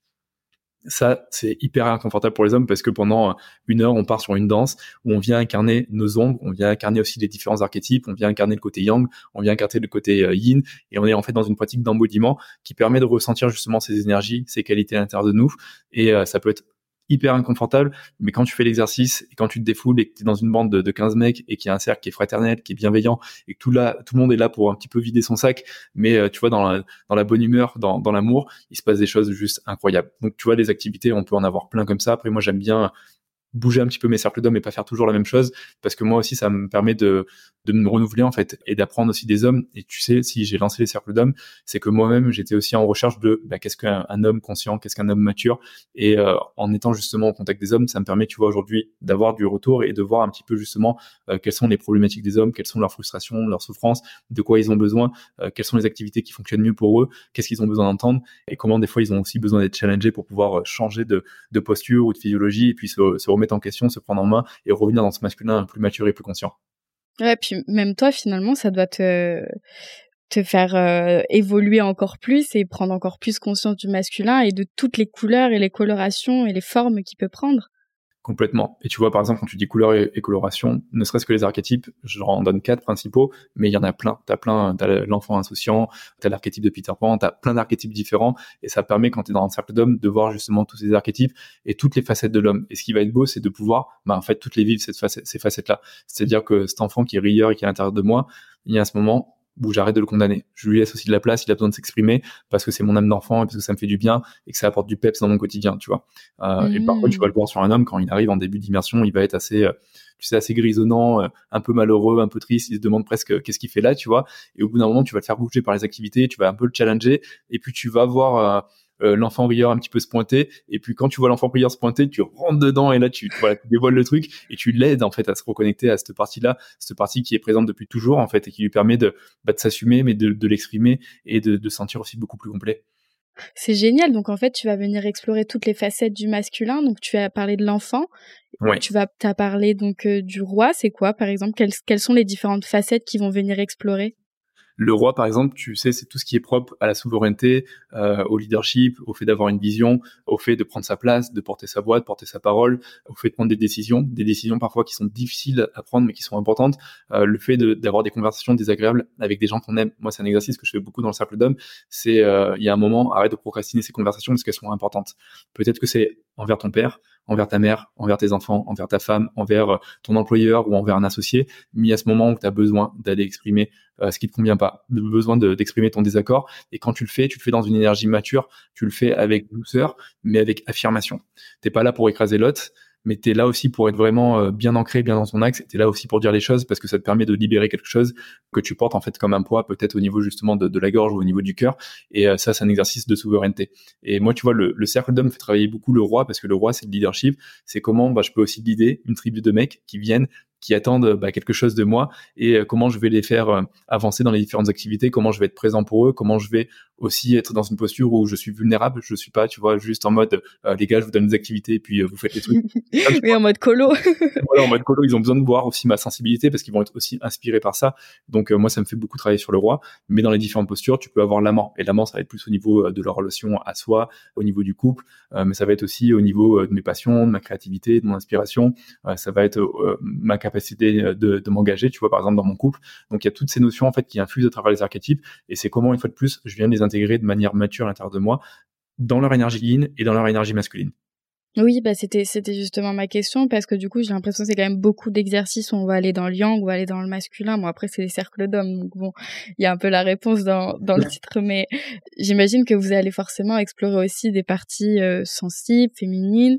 ça, c'est hyper inconfortable pour les hommes parce que pendant une heure, on part sur une danse où on vient incarner nos ombres, on vient incarner aussi les différents archétypes, on vient incarner le côté yang, on vient incarner le côté yin, et on est en fait dans une pratique d'embodiment qui permet de ressentir justement ces énergies, ces qualités à l'intérieur de nous. Et ça peut être hyper inconfortable, mais quand tu fais l'exercice et quand tu te défoules et que tu es dans une bande de, de 15 mecs et qu'il y a un cercle qui est fraternel, qui est bienveillant et que tout là, tout le monde est là pour un petit peu vider son sac, mais euh, tu vois dans la, dans la bonne humeur, dans, dans l'amour, il se passe des choses juste incroyables. Donc tu vois les activités, on peut en avoir plein comme ça. Après moi j'aime bien bouger un petit peu mes cercles d'hommes et pas faire toujours la même chose parce que moi aussi ça me permet de de me renouveler en fait et d'apprendre aussi des hommes. Et tu sais si j'ai lancé les cercles d'hommes c'est que moi-même j'étais aussi en recherche de bah, qu'est-ce qu'un homme conscient qu'est-ce qu'un homme mature. Et euh, en étant justement en contact des hommes ça me permet tu vois aujourd'hui d'avoir du retour et de voir un petit peu justement euh, quelles sont les problématiques des hommes quelles sont leurs frustrations leurs souffrances de quoi ils ont besoin euh, quelles sont les activités qui fonctionnent mieux pour eux qu'est-ce qu'ils ont besoin d'entendre et comment des fois ils ont aussi besoin d'être challengés pour pouvoir changer de, posture ou de physiologie et puis se, se remettre en question, se prendre en main et revenir dans ce masculin plus mature et plus conscient. Ouais, puis même toi, finalement, ça doit te, te faire euh, évoluer encore plus et prendre encore plus conscience du masculin et de toutes les couleurs et les colorations et les formes qu'il peut prendre. Complètement. Et tu vois, par exemple, quand tu dis couleur et, coloration, ne serait-ce que les archétypes, je en donne quatre principaux, mais il y en a plein. T'as plein, t'as l'enfant insouciant, t'as l'archétype de Peter Pan, t'as plein d'archétypes différents, et ça permet, quand t'es dans un cercle d'hommes, de voir justement tous ces archétypes et toutes les facettes de l'homme. Et ce qui va être beau, c'est de pouvoir, bah, en fait, toutes les vivre, ces facettes-là. C'est-à-dire que cet enfant qui est rieur et qui est à l'intérieur de moi, il y a un ce moment, où j'arrête de le condamner. Je lui laisse aussi de la place, il a besoin de s'exprimer parce que c'est mon âme d'enfant et parce que ça me fait du bien et que ça apporte du peps dans mon quotidien, tu vois. Euh, Et parfois, tu vas le voir sur un homme quand il arrive en début d'immersion, il va être assez, euh, tu sais, assez grisonnant, euh, un peu malheureux, un peu triste. Il se demande presque euh, qu'est-ce qu'il fait là, tu vois. Et au bout d'un moment, tu vas le faire bouger par les activités, tu vas un peu le challenger et puis tu vas voir euh, l'enfant rieur un petit peu se pointer et puis quand tu vois l'enfant rieur se pointer tu rentres dedans et là tu, voilà, tu dévoiles le truc et tu l'aides en fait à se reconnecter à cette partie là cette partie qui est présente depuis toujours en fait et qui lui permet de, bah, de s'assumer mais de, de l'exprimer et de, de sentir aussi beaucoup plus complet c'est génial. Donc en fait, tu vas venir explorer toutes les facettes du masculin. Donc tu as parlé de l'enfant. Ouais. Tu vas t'as parlé donc euh, du roi. C'est quoi, par exemple? Quelles, quelles sont les différentes facettes qui vont venir explorer? Le roi, par exemple, tu sais, c'est tout ce qui est propre à la souveraineté, euh, au leadership, au fait d'avoir une vision, au fait de prendre sa place, de porter sa voix, de porter sa parole, au fait de prendre des décisions, des décisions parfois qui sont difficiles à prendre mais qui sont importantes. Euh, le fait d'avoir des conversations désagréables avec des gens qu'on aime. Moi, c'est un exercice que je fais beaucoup dans le cercle d'hommes. C'est, euh, il y a un moment, arrête de procrastiner ces conversations parce qu'elles sont importantes. Peut-être que c'est envers ton père, envers ta mère, envers tes enfants, envers ta femme, envers euh, ton employeur ou envers un associé, mais à ce moment où tu as besoin d'aller exprimer ce qui te convient pas, de besoin d'exprimer ton désaccord. Et quand tu le fais, tu le fais dans une énergie mature, tu le fais avec douceur, mais avec affirmation. T'es pas là pour écraser l'autre, mais tu es là aussi pour être vraiment euh, bien ancré, bien dans ton axe, tu es là aussi pour dire les choses parce que ça te permet de libérer quelque chose que tu portes en fait comme un poids peut-être au niveau justement de, la gorge ou au niveau du cœur et euh, ça c'est un exercice de souveraineté. Et moi tu vois le, le cercle d'hommes fait travailler beaucoup le roi parce que le roi c'est le leadership, c'est comment bah, je peux aussi guider une tribu de mecs qui viennent qui attendent bah, quelque chose de moi et euh, comment je vais les faire euh, avancer dans les différentes activités, comment je vais être présent pour eux, comment je vais aussi être dans une posture où je suis vulnérable, je suis pas, tu vois, juste en mode euh, les gars, je vous donne des activités et puis vous faites les trucs. oui, en mode colo. voilà, en mode colo, ils ont besoin de voir aussi ma sensibilité parce qu'ils vont être aussi inspirés par ça. Donc moi, ça me fait beaucoup travailler sur le roi, mais dans les différentes postures, tu peux avoir l'amant et l'amant, ça va être plus au niveau de leur relation à soi, au niveau du couple, mais ça va être aussi au niveau de mes passions, de ma créativité, de mon inspiration, ça va être ma capacité capacité euh, de, m'engager, tu vois, par exemple, dans mon couple. Donc, il y a toutes ces notions, en fait, qui infusent à travers les archétypes. Et c'est comment, une fois de plus, je viens de les intégrer de manière mature à l'intérieur de moi, dans leur énergie yin et dans leur énergie masculine. Oui, bah c'était c'était justement ma question parce que du coup j'ai l'impression que c'est quand même beaucoup d'exercices où on va aller dans le yang, on va aller dans le masculin. Bon après c'est les cercles d'hommes donc bon il y a un peu la réponse dans dans le titre mais j'imagine que vous allez forcément explorer aussi des parties euh, sensibles, féminines,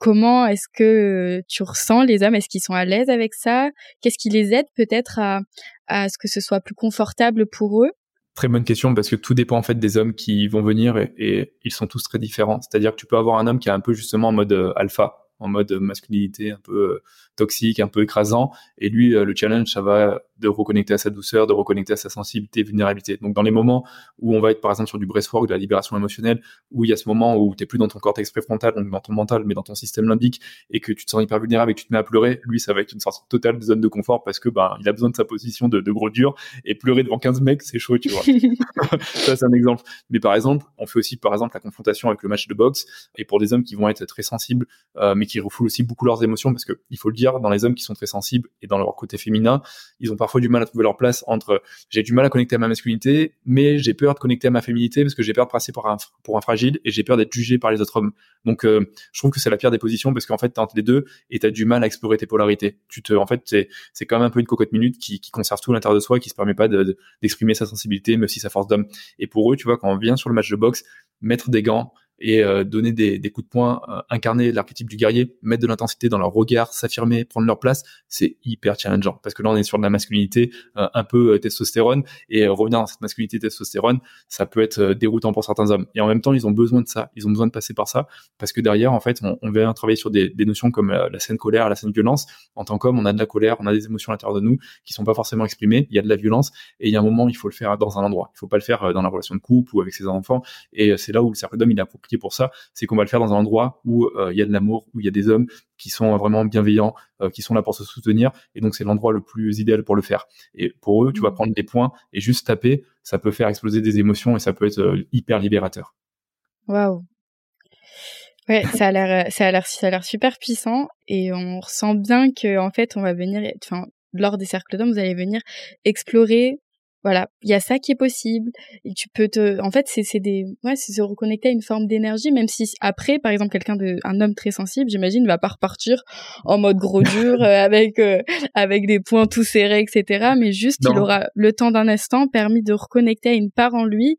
Comment est-ce que euh, tu ressens les hommes? Est-ce qu'ils sont à l'aise avec ça? Qu'est-ce qui les aide peut-être à, ce que ce soit plus confortable pour eux? Très bonne question parce que tout dépend en fait des hommes qui vont venir et, ils sont tous très différents. C'est-à-dire que tu peux avoir un homme qui est un peu justement en mode euh, alpha, en mode masculinité un peu euh, toxique, un peu écrasant. Et lui, le challenge, ça va de reconnecter à sa douceur, de reconnecter à sa sensibilité, vulnérabilité. Donc dans les moments où on va être par exemple sur du breathwork, de la libération émotionnelle, où il y a ce moment où tu n'es plus dans ton cortex préfrontal, donc dans ton mental, mais dans ton système limbique, et que tu te sens hyper vulnérable et que tu te mets à pleurer, lui ça va être une sorte totale de zone de confort parce que ben il a besoin de sa position de, de gros dur et pleurer devant 15 mecs c'est chaud, tu vois. ça c'est un exemple. Mais par exemple, on fait aussi par exemple la confrontation avec le match de boxe et pour des hommes qui vont être très sensibles, euh, mais qui refoulent aussi beaucoup leurs émotions parce que il faut le dire, dans les hommes qui sont très sensibles et dans leur côté féminin, ils ont parfois du mal à trouver leur place entre j'ai du mal à connecter à ma masculinité, mais j'ai peur de connecter à ma féminité parce que j'ai peur de passer pour un, pour un fragile et j'ai peur d'être jugé par les autres hommes. Donc, euh, je trouve que c'est la pire des positions parce qu'en fait, t'es entre les deux et t'as du mal à explorer tes polarités. Tu te, en fait, c'est, quand même un peu une cocotte minute qui, conserve tout l'intérieur de soi, qui se permet pas de, d'exprimer sa sensibilité, mais aussi sa force d'homme. Et pour eux, tu vois, quand on vient sur le match de boxe, mettre des gants, et euh, donner des, des, coups de poing, euh, incarner l'archétype du guerrier, mettre de l'intensité dans leur regard, s'affirmer, prendre leur place, c'est hyper challengeant parce que là on est sur de la masculinité un peu testostérone et revenir dans cette masculinité testostérone, ça peut être déroutant pour certains hommes. Et en même temps, ils ont besoin de ça, ils ont besoin de passer par ça parce que derrière, en fait, on, on vient travailler sur des, des notions comme la scène colère, la scène violence. En tant qu'homme, on a de la colère, on a des émotions à l'intérieur de nous qui sont pas forcément exprimées. Il y a de la violence et il y a un moment, il faut le faire dans un endroit. Il faut pas le faire dans la relation de couple ou avec ses enfants. Et c'est là où le cercle d'hommes il est approprié pour ça, c'est qu'on va le faire dans un endroit où euh, il y a de l'amour, où il y a des hommes qui sont vraiment bienveillants, euh, qui sont là pour se soutenir. Et donc c'est l'endroit le plus idéal pour le faire. Et pour eux, tu vas mmh. prendre des points et juste taper, ça peut faire exploser des émotions et ça peut être euh, hyper libérateur. Waouh. Ouais, ça a l'air, ça a l'air, ça a l'air super puissant et on ressent bien que en fait, on va venir, enfin, lors des cercles d'hommes, vous allez venir explorer voilà, il y a ça qui est possible. Et tu peux te, en fait, c'est c'est des, ouais, c'est se reconnecter à une forme d'énergie, même si après, par exemple, quelqu'un de, un homme très sensible, j'imagine, va pas repartir en mode gros dur euh, avec euh, avec des points tout serrés, etc. Mais juste, il aura le temps d'un instant permis de reconnecter à une part en lui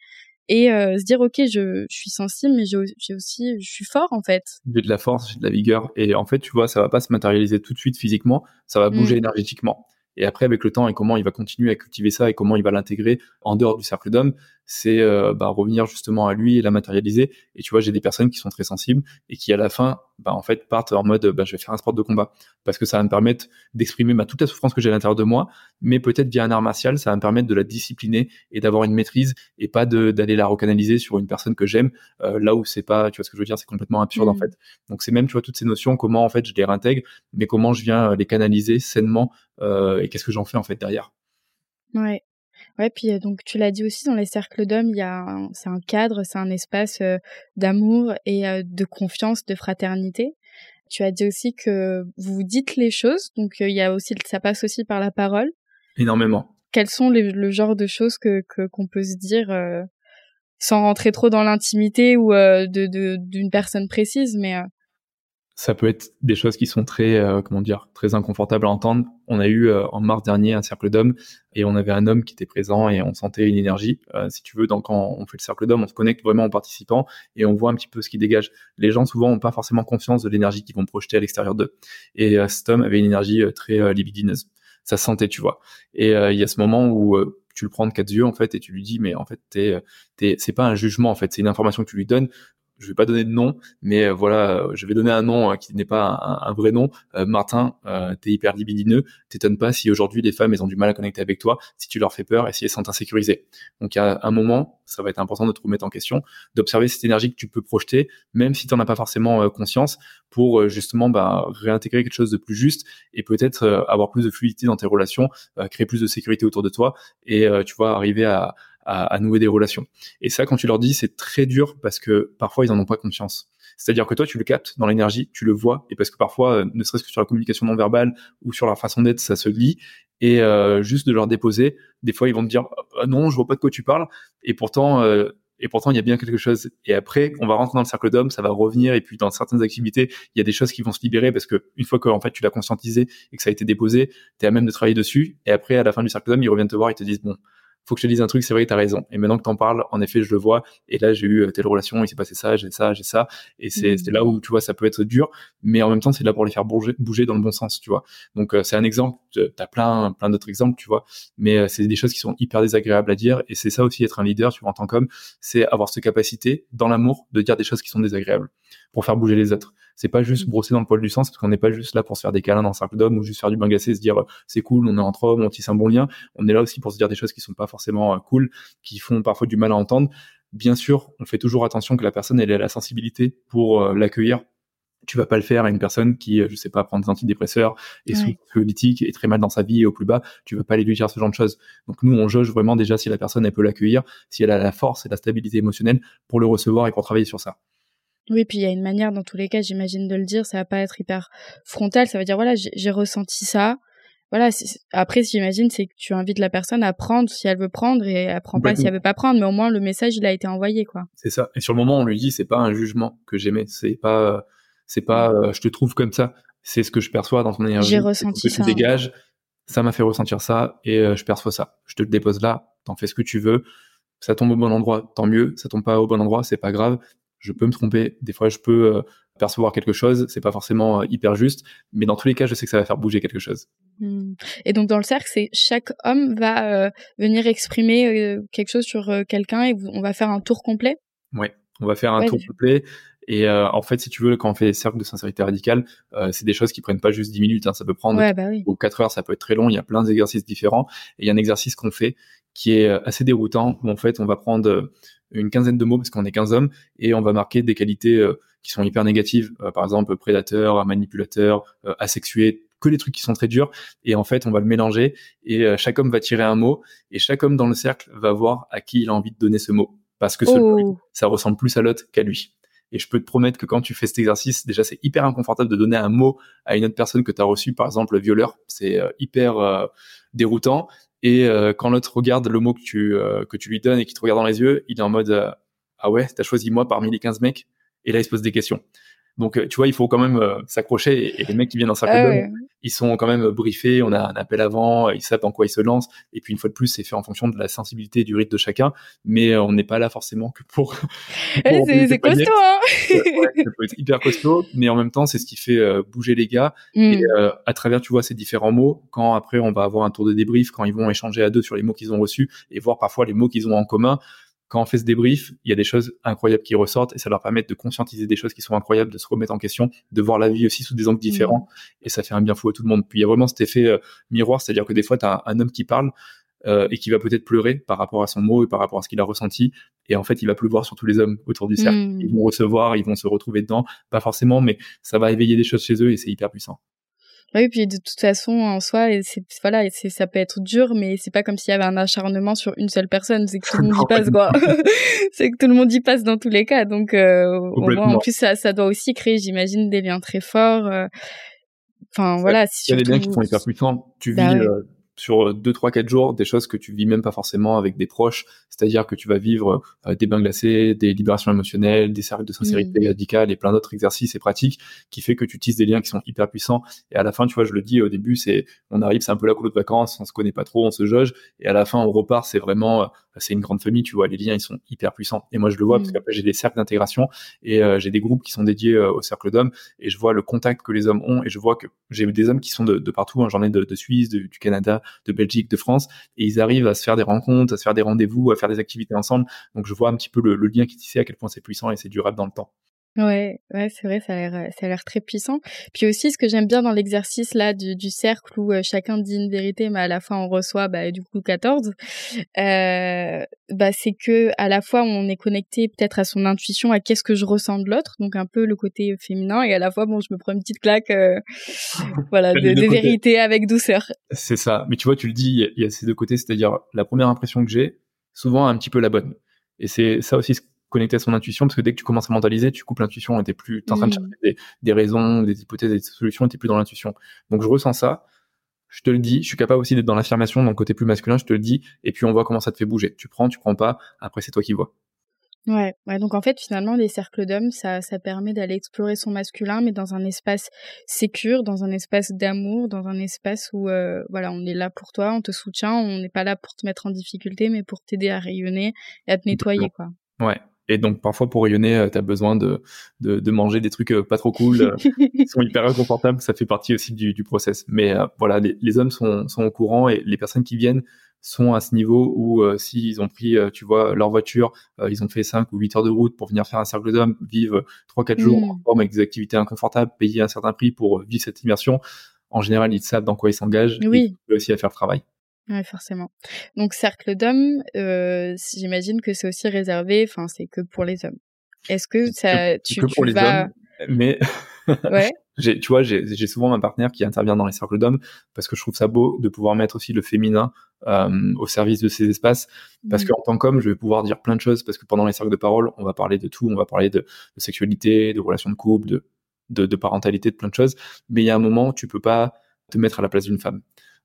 et euh, se dire ok je, je suis sensible mais j'ai aussi je suis fort en fait j'ai de la force j'ai de la vigueur et en fait tu vois ça va pas se matérialiser tout de suite physiquement ça va bouger mmh. énergétiquement et après, avec le temps et comment il va continuer à cultiver ça et comment il va l'intégrer en dehors du cercle d'hommes, c'est euh, bah, revenir justement à lui et la matérialiser. Et tu vois, j'ai des personnes qui sont très sensibles et qui à la fin, bah, en fait, partent en mode, bah, je vais faire un sport de combat parce que ça va me permettre d'exprimer bah, toute la souffrance que j'ai à l'intérieur de moi, mais peut-être via un art martial, ça va me permettre de la discipliner et d'avoir une maîtrise et pas d'aller la recanaliser sur une personne que j'aime euh, là où c'est pas, tu vois ce que je veux dire, c'est complètement absurde en mmh. fait. Donc c'est même, tu vois, toutes ces notions, comment en fait je les réintègre, mais comment je viens les canaliser sainement euh, et qu'est-ce que j'en fais en fait derrière. Ouais. Ouais, puis donc tu l'as dit aussi dans les cercles d'hommes, il y a c'est un cadre, c'est un espace d'amour et de confiance, de fraternité. Tu as dit aussi que vous dites les choses, donc il y a aussi ça passe aussi par la parole. Énormément. Quels sont les, le genre de choses que qu'on peut se dire sans rentrer trop dans l'intimité ou de d'une personne précise, mais ça peut être des choses qui sont très, euh, comment dire, très inconfortables à entendre. On a eu euh, en mars dernier un cercle d'hommes et on avait un homme qui était présent et on sentait une énergie. Euh, si tu veux, donc quand on fait le cercle d'hommes, on se connecte vraiment en participant et on voit un petit peu ce qui dégage. Les gens souvent n'ont pas forcément confiance de l'énergie qu'ils vont projeter à l'extérieur d'eux. Et cet homme avait une énergie très libidineuse. Ça se sentait, tu vois. Et il y a ce moment où tu le prends de quatre yeux en fait et tu lui dis mais en fait t'es, t'es, c'est pas un jugement en fait, c'est une information que tu lui donnes je vais pas donner de nom, mais euh, voilà, je vais donner un nom hein, qui n'est pas un, vrai nom. Euh, Martin, euh, t'es hyper libidineux, t'étonnes pas si aujourd'hui les femmes elles ont du mal à connecter avec toi, si tu leur fais peur et si elles sont insécurisées. Donc a un moment, ça va être important de te remettre en question, d'observer cette énergie que tu peux projeter, même si tu n'en as pas forcément conscience, pour justement bah, réintégrer quelque chose de plus juste et peut-être avoir plus de fluidité dans tes relations, créer plus de sécurité autour de toi et tu vois arriver à à, nouer des relations. Et ça, quand tu leur dis, c'est très dur parce que parfois ils en ont pas confiance. C'est-à-dire que toi, tu le captes dans l'énergie, tu le vois, et parce que parfois, euh, ne serait-ce que sur la communication non verbale ou sur leur façon d'être, ça se lit. Et euh, juste de leur déposer, des fois, ils vont te dire ah non, je vois pas de quoi tu parles. Et pourtant, euh, et pourtant, il y a bien quelque chose. Et après, on va rentrer dans le cercle d'hommes, ça va revenir. Et puis, dans certaines activités, il y a des choses qui vont se libérer parce que une fois que en fait tu l'as conscientisé et que ça a été déposé, tu es à même de travailler dessus. Et après, à la fin du cercle d'hommes, ils reviennent te voir et te disent bon, faut que je te dise un truc, c'est vrai, tu as raison. Et maintenant que t'en parles, en effet, je le vois. Et là, j'ai eu euh, telle relation, il s'est passé ça, j'ai ça, j'ai ça. Et c'est mmh. là où, tu vois, ça peut être dur, mais en même temps, c'est là pour les faire bouger, bouger dans le bon sens, tu vois. Donc, euh, c'est un exemple. T'as plein, plein d'autres exemples, tu vois. Mais euh, c'est des choses qui sont hyper désagréables à dire. Et c'est ça aussi, être un leader, tu vois, en tant qu'homme, c'est avoir cette capacité, dans l'amour, de dire des choses qui sont désagréables pour faire bouger les autres. C'est pas juste mmh. brosser dans le poil du sens, parce qu'on n'est pas juste là pour se faire des câlins dans le cercle d'hommes ou juste faire du bangacé et se dire c'est cool, on est entre hommes, on tisse un bon lien. On est là aussi pour se dire des choses qui sont pas forcément cool, qui font parfois du mal à entendre. Bien sûr, on fait toujours attention que la personne elle ait la sensibilité pour euh, l'accueillir. Tu vas pas le faire à une personne qui, euh, je sais pas, prend des antidépresseurs et sous politique et très mal dans sa vie et au plus bas. Tu vas pas aller lui dire ce genre de choses. Donc nous, on jauge vraiment déjà si la personne elle peut l'accueillir, si elle a la force et la stabilité émotionnelle pour le recevoir et pour travailler sur ça. Oui, puis il y a une manière, dans tous les cas, j'imagine de le dire, ça va pas être hyper frontal, ça va dire, voilà, j'ai ressenti ça, voilà, après, j'imagine, c'est que tu invites la personne à prendre si elle veut prendre et elle prend pas si elle veut pas prendre, mais au moins le message il a été envoyé, quoi. C'est ça. Et sur le moment, on lui dit, c'est pas un jugement que j'aimais, c'est pas, c'est pas, euh, je te trouve comme ça, c'est ce que je perçois dans ton énergie. J'ai ressenti que ça. Tu dégages, ça m'a fait ressentir ça et euh, je perçois ça. Je te le dépose là, t'en fais ce que tu veux. Ça tombe au bon endroit, tant mieux. Ça tombe pas au bon endroit, c'est pas grave. Je peux me tromper, des fois je peux euh, percevoir quelque chose, c'est pas forcément euh, hyper juste, mais dans tous les cas, je sais que ça va faire bouger quelque chose. Mmh. Et donc dans le cercle, c'est chaque homme va euh, venir exprimer quelque chose sur quelqu'un et on va faire un tour complet? Ouais, on va faire un tour complet. Et en fait, si tu veux, quand on fait des cercles de sincérité radicale, c'est des choses qui prennent pas juste 10 minutes, hein, ça peut prendre ouais, bah oui. 4 heures, ça peut être très long, il y a plein d'exercices différents. Et il y a un exercice qu'on fait qui est assez déroutant, où en fait, on va prendre une quinzaine de mots parce qu'on est 15 hommes et on va marquer des qualités euh, qui sont hyper négatives, euh, par exemple prédateur, manipulateur, euh, asexué, que des trucs qui sont très durs et en fait on va le mélanger et chaque homme va tirer un mot et chaque homme dans le cercle va voir à qui il a envie de donner ce mot parce que oh. ça ressemble plus à l'autre qu'à lui. Et je peux te promettre que quand tu fais cet exercice, déjà c'est hyper inconfortable de donner un mot à une autre personne que tu as reçu, par exemple le violeur, c'est hyper déroutant. Et euh, quand l'autre regarde le mot que tu, euh, que tu lui donnes et qu'il te regarde dans les yeux, il est en mode euh, Ah ouais, t'as choisi moi parmi les 15 mecs? Et là, il se pose des questions. Donc, tu vois, il faut quand même s'accrocher. Et, les mecs qui viennent dans sa ah ils sont quand même briefés. On a un appel avant, ils savent en quoi ils se lancent. Et puis, une fois de plus, c'est fait en fonction de la sensibilité et du rythme de chacun. Mais on n'est pas là forcément que pour. c'est costaud, hein ouais, Ça peut être hyper costaud, mais en même temps, c'est ce qui fait bouger les gars. Et mm. à travers, tu vois, ces différents mots, quand après on va avoir un tour de débrief, quand ils vont échanger à deux sur les mots qu'ils ont reçus et voir parfois les mots qu'ils ont en commun quand on fait ce débrief, il y a des choses incroyables qui ressortent et ça leur permet de conscientiser des choses qui sont incroyables, de se remettre en question, de voir la vie aussi sous des angles différents mmh. et ça fait un bien fou à tout le monde. Puis il y a vraiment cet effet euh, miroir, c'est-à-dire que des fois, tu as un, homme qui parle euh, et qui va peut-être pleurer par rapport à son mot et par rapport à ce qu'il a ressenti et en fait, il va pleuvoir sur tous les hommes autour du cercle. Mmh. Ils vont recevoir, ils vont se retrouver dedans, pas forcément, mais ça va éveiller des choses chez eux et c'est hyper puissant. Oui, puis de toute façon, en soi, c'est voilà, c'est ça peut être dur, mais c'est pas comme s'il y avait un acharnement sur une seule personne. C'est que tout le monde y passe, quoi. c'est que tout le monde y passe dans tous les cas. Donc, euh, en plus, ça, ça doit aussi créer, j'imagine, des liens très forts. Euh. Enfin, voilà. Il y a des liens qui sont hyper puissants. Tu bah vis euh, sur 2, 3, 4 jours des choses que tu vis même pas forcément avec des proches. C'est-à-dire que tu vas vivre euh, des bains glacés, des libérations émotionnelles, des cercles de sincérité mmh. radicale et plein d'autres exercices et pratiques qui fait que tu tisses des liens qui sont hyper puissants. Et à la fin, tu vois, je le dis au début, c'est, on arrive, c'est un peu la couleur de vacances, on se connaît pas trop, on se jauge. Et à la fin, on repart, c'est vraiment, euh, c'est une grande famille, tu vois, les liens, ils sont hyper puissants. Et moi, je le vois parce mmh. qu'après, j'ai des cercles d'intégration et euh, j'ai des groupes qui sont dédiés au cercle d'hommes et je vois le contact que les hommes ont et je vois que j'ai des hommes qui sont de, de partout. Hein. J'en ai de, de Suisse, du Canada, de Belgique, de France et ils arrivent à se faire des rencontres, à se faire des rendez-vous, à faire des activités ensemble. Donc je vois un petit peu le, lien qui est tissé, à quel point c'est puissant et c'est durable dans le temps. Ouais, ouais, c'est vrai, ça a l'air, ça a l'air très puissant. Puis aussi, ce que j'aime bien dans l'exercice là du, du cercle où euh, chacun dit une vérité, mais à la fin on reçoit bah, du coup 14, euh, bah c'est que à la fois on est connecté peut-être à son intuition, à qu'est-ce que je ressens de l'autre, donc un peu le côté féminin, et à la fois bon, je me prends une petite claque, euh, voilà, de, de vérité avec douceur. C'est ça. Mais tu vois, tu le dis, il y a ces deux côtés, c'est-à-dire la première impression que j'ai, souvent un petit peu la bonne. Et c'est ça aussi connecter à son intuition, parce que dès que tu commences à mentaliser, tu coupes l'intuition et t'es plus, t'es en train de mm. chercher des, raisons, des hypothèses, des solutions, et t'es plus dans l'intuition. Donc je ressens ça, je te le dis, je suis capable aussi d'être dans l'affirmation, donc côté plus masculin, je te le dis, et puis on voit comment ça te fait bouger. Tu prends, tu prends pas, après c'est toi qui vois. Ouais, ouais, donc en fait finalement les cercles d'hommes ça ça permet d'aller explorer son masculin mais dans un espace sécure, dans un espace d'amour, dans un espace où euh, voilà, on est là pour toi, on te soutient, on n'est pas là pour te mettre en difficulté mais pour t'aider à rayonner et à te nettoyer quoi. Ouais, et donc parfois pour rayonner, euh, tu as besoin de, de, de, manger des trucs euh, pas trop cool, qui sont hyper inconfortables, ça fait partie aussi du, du process. Mais voilà, les, les, hommes sont, sont au courant et les personnes qui viennent sont à ce niveau où euh, s'ils ont pris, euh, tu vois, leur voiture, euh, ils ont fait 5 ou 8 heures de route pour venir faire un cercle d'hommes, vivre 3-4 jours mmh. en forme avec des activités inconfortables, payer un certain prix pour vivre cette immersion, en général, ils savent dans quoi ils s'engagent oui. et aussi à faire le travail. Oui, forcément. Donc, cercle d'hommes, j'imagine que c'est aussi réservé, enfin, c'est que pour les hommes. Est-ce que ça, tu, que pour les hommes, mais ouais. Tu vois, j'ai souvent ma partenaire qui intervient dans les cercles d'hommes parce que je trouve ça beau de pouvoir mettre aussi le féminin euh, au service de ces espaces. Parce mmh. qu'en tant qu'homme, je vais pouvoir dire plein de choses parce que pendant les cercles de parole, on va parler de tout, on va parler de, de sexualité, de relations de couple, de, de, de, parentalité, de plein de choses. Mais il y a un moment, tu peux pas te mettre à la place d'une femme.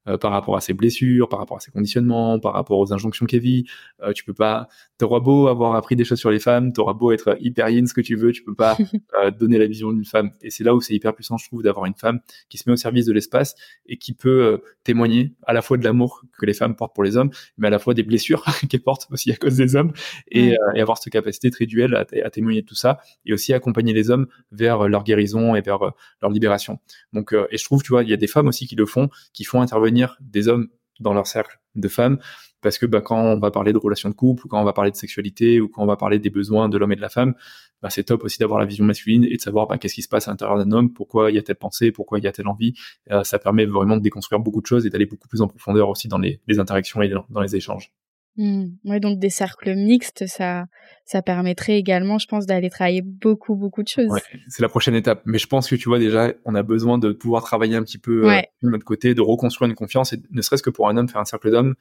Euh, par rapport à ses blessures, par rapport à ses conditionnements, par rapport aux injonctions qu'elle vit. Euh, tu peux pas, t'auras beau avoir appris des choses sur les femmes, t'auras beau être hyper yin ce que tu veux, tu peux pas euh, donner la vision d'une femme. Et c'est là où c'est hyper puissant, je trouve, d'avoir une femme qui se met au service de l'espace et qui peut euh, témoigner à la fois de l'amour que les femmes portent pour les hommes, mais à la fois des blessures qu'elles portent aussi à cause des hommes et, euh, et avoir cette capacité très duel à, à, témoigner de tout ça et aussi accompagner les hommes vers leur guérison et vers leur libération. Donc, et je trouve, tu vois, il y a des femmes aussi qui le font, qui font intervenir des hommes dans leur cercle de femmes. Parce que bah, quand on va parler de relations de couple ou quand on va parler de sexualité ou quand on va parler des besoins de l'homme et de la femme bah, c'est top aussi d'avoir la vision masculine et de savoir bah, qu'est-ce qui se passe à l'intérieur d'un homme pourquoi il y a telle pensée pourquoi il y a telle envie. Euh, ça permet vraiment de déconstruire beaucoup de choses et d'aller beaucoup plus en profondeur aussi dans les, interactions et dans les échanges Mmh. Ouais, donc des cercles mixtes, ça, ça permettrait également, je pense, d'aller travailler beaucoup, beaucoup de choses. Ouais, c'est la prochaine étape. Mais je pense que tu vois déjà, on a besoin de pouvoir travailler un petit peu euh, de notre côté, de reconstruire une confiance, et ne serait-ce que pour un homme faire un cercle d'hommes.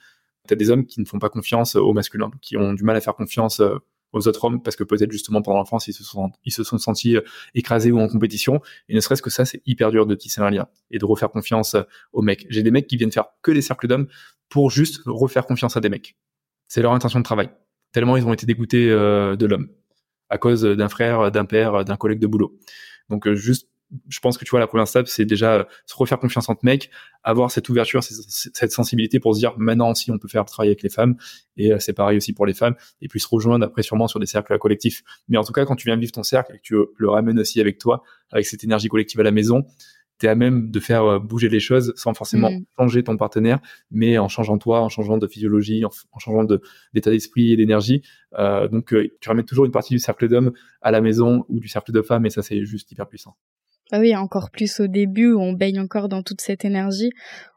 T'as des hommes qui ne font pas confiance au masculin, qui ont du mal à faire confiance euh, aux autres hommes parce que peut-être justement pendant l'enfance ils se sont ils se sont sentis euh, écrasés ou en compétition et ne serait-ce que ça c'est hyper dur de tisser un lien et de refaire confiance aux mecs. J'ai des mecs qui viennent faire que des cercles d'hommes pour juste refaire confiance à des mecs c'est leur intention de travail. Tellement ils ont été dégoûtés euh, de l'homme à cause d'un frère, d'un père, d'un collègue de boulot. Donc euh, juste, je pense que tu vois la première step, c'est déjà se refaire confiance entre mecs, avoir cette ouverture, cette sensibilité pour se dire maintenant si on peut faire travailler avec les femmes et euh, c'est pareil aussi pour les femmes et puis se rejoindre après sûrement sur des cercles collectifs. Mais en tout cas quand tu viens vivre ton cercle et que tu le ramènes aussi avec toi, avec cette énergie collective à la maison, tu es à même de faire euh, bouger les choses sans forcément mmh. changer ton partenaire, mais en changeant toi, en changeant de physiologie, en, changeant d'état d'esprit et d'énergie. Euh, donc, euh, tu ramènes toujours une partie du cercle d'hommes à la maison ou du cercle de femmes, et ça, c'est juste hyper puissant. Ah oui, encore plus au début où on baigne encore dans toute cette énergie,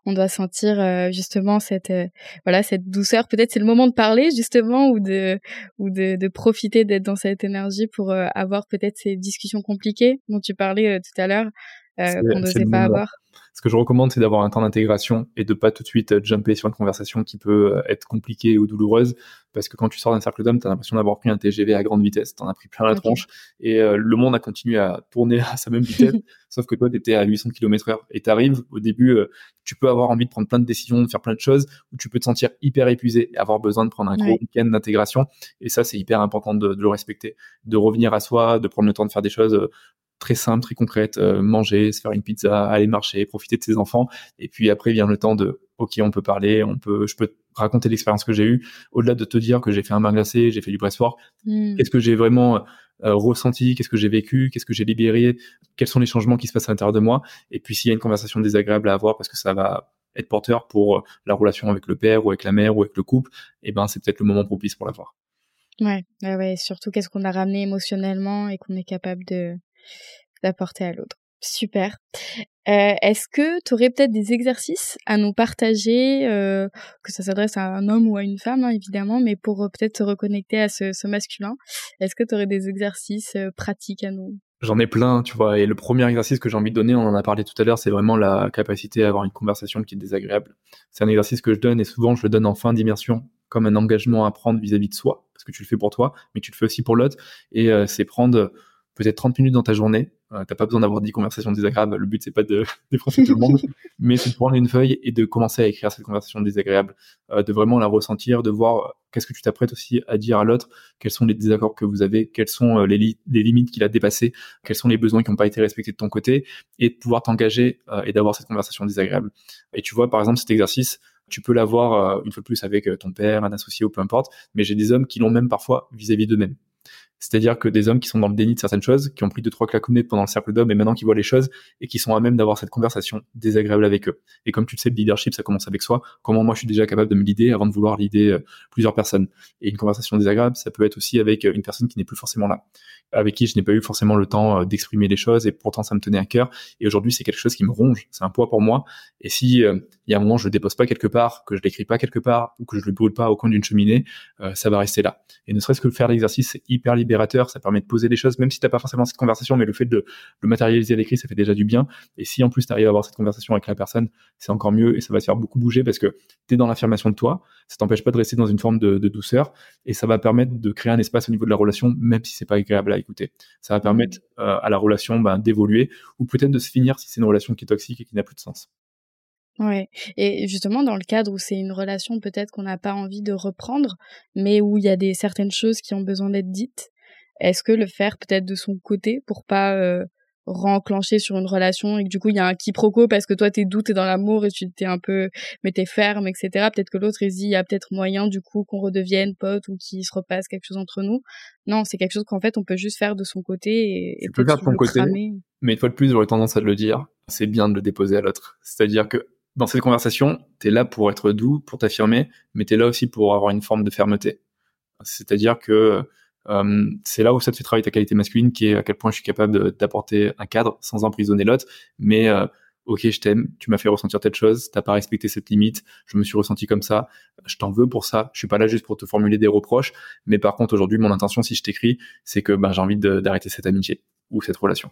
on doit sentir euh, justement cette voilà cette douceur. Peut-être c'est le moment de parler justement ou de ou de, de profiter d'être dans cette énergie pour avoir peut-être ces discussions compliquées dont tu parlais tout à l'heure qu'on n'osait pas avoir. Ce que je recommande, c'est d'avoir un temps d'intégration et de pas tout de suite euh, jumper sur une conversation qui peut euh, être compliquée ou douloureuse, parce que quand tu sors d'un cercle d'hommes, tu as l'impression d'avoir pris un TGV à grande vitesse, tu en as pris plein la tronche, et le monde a continué à tourner à sa même vitesse, sauf que toi, tu étais à 800 km heure, et tu arrives, au début, tu peux avoir envie de prendre plein de décisions, de faire plein de choses, ou tu peux te sentir hyper épuisé et avoir besoin de prendre un gros week-end d'intégration, et ça, c'est hyper important de, de, le respecter, de revenir à soi, de prendre le temps de faire des choses très simple, très concrète, euh, manger, se faire une pizza, aller marcher, profiter de ses enfants. Et puis après vient le temps de, ok, on peut parler, on peut, je peux raconter l'expérience que j'ai eue. Au-delà de te dire que j'ai fait un bain glacé, j'ai fait du press mmh. qu'est-ce que j'ai vraiment euh, ressenti, qu'est-ce que j'ai vécu, qu'est-ce que j'ai libéré, quels sont les changements qui se passent à l'intérieur de moi. Et puis s'il y a une conversation désagréable à avoir parce que ça va être porteur pour la relation avec le père ou avec la mère ou avec le couple, et eh ben c'est peut-être le moment propice pour l'avoir. Ouais, ouais, ouais. Surtout qu'est-ce qu'on a ramené émotionnellement et qu'on est capable de d'apporter à l'autre. Super. Euh, Est-ce que tu aurais peut-être des exercices à nous partager, euh, que ça s'adresse à un homme ou à une femme, hein, évidemment, mais pour euh, peut-être se reconnecter à ce, masculin Est-ce que tu aurais des exercices pratiques à nous? J'en ai plein, tu vois. Et le premier exercice que j'ai envie de donner, on en a parlé tout à l'heure, c'est vraiment la capacité à avoir une conversation qui est désagréable. C'est un exercice que je donne et souvent je le donne en fin d'immersion comme un engagement à prendre vis-à-vis -vis de soi, parce que tu le fais pour toi, mais tu le fais aussi pour l'autre. Et c'est prendre peut-être 30 minutes dans ta journée. Euh, t'as pas besoin d'avoir 10 conversations désagréables. Le but, c'est pas de défoncer tout le monde, mais c'est de prendre une feuille et de commencer à écrire cette conversation désagréable, euh, de vraiment la ressentir, de voir euh, qu'est-ce que tu t'apprêtes aussi à dire à l'autre, quels sont les désaccords que vous avez, quelles sont euh, les, les, limites qu'il a dépassées, quels sont les besoins qui n'ont pas été respectés de ton côté, et de pouvoir t'engager et d'avoir cette conversation désagréable. Et tu vois, par exemple, cet exercice, tu peux l'avoir une fois de plus avec ton père, un associé ou peu importe, mais j'ai des hommes qui l'ont même parfois vis-à-vis d'eux-mêmes. C'est-à-dire que des hommes qui sont dans le déni de certaines choses, qui ont pris deux trois claquettes pendant le cercle d'hommes et maintenant qui voient les choses et qui sont à même d'avoir cette conversation désagréable avec eux. Et comme tu le sais, le leadership, ça commence avec soi. Comment moi je suis déjà capable de me l'idée avant de vouloir l'idée euh, plusieurs personnes. Et une conversation désagréable, ça peut être aussi avec euh, une personne qui n'est plus forcément là, avec qui je n'ai pas eu forcément le temps euh, d'exprimer les choses et pourtant ça me tenait à cœur. Et aujourd'hui, c'est quelque chose qui me ronge, c'est un poids pour moi. Et si il y a un moment je le dépose pas quelque part, que je l'écris pas quelque part ou que je le brûle pas au coin d'une cheminée, ça va rester là. Et ne serait-ce que faire l'exercice, hyper ça permet de poser des choses, même si t'as pas forcément cette conversation, mais le fait de le matérialiser à l'écrit, ça fait déjà du bien. Et si en plus tu arrives à avoir cette conversation avec la personne, c'est encore mieux et ça va te faire beaucoup bouger parce que tu es dans l'affirmation de toi, ça t'empêche pas de rester dans une forme de, douceur et ça va permettre de créer un espace au niveau de la relation, même si c'est pas agréable à écouter. Ça va permettre euh, à la relation ben, d'évoluer ou peut-être de se finir si c'est une relation qui est toxique et qui n'a plus de sens. Ouais. Et justement, dans le cadre où c'est une relation peut-être qu'on n'a pas envie de reprendre, mais où il y a des certaines choses qui ont besoin d'être dites, est-ce que le faire peut-être de son côté pour pas euh, renclencher sur une relation et que du coup il y a un quiproquo parce que toi t'es doux, t'es dans l'amour et tu t'es un peu, mais t'es ferme, etc. Peut-être que l'autre il dit il y a peut-être moyen du coup qu'on redevienne pote ou qu'il se repasse quelque chose entre nous. Non, c'est quelque chose qu'en fait on peut juste faire de son côté et, tu peux faire de ton côté. Mais une fois de plus, j'aurais tendance à te le dire, c'est bien de le déposer à l'autre. C'est-à-dire que dans cette conversation, t'es là pour être doux, pour t'affirmer, mais t'es là aussi pour avoir une forme de fermeté. C'est-à-dire que euh, c'est là où ça te fait travailler ta qualité masculine, qui est à quel point je suis capable d'apporter un cadre sans emprisonner l'autre, mais euh, ok, je t'aime, tu m'as fait ressentir telle chose, t'as pas respecté cette limite, je me suis ressenti comme ça, je t'en veux pour ça, je suis pas là juste pour te formuler des reproches, mais par contre aujourd'hui mon intention si je t'écris, c'est que ben, j'ai envie d'arrêter cette amitié ou cette relation.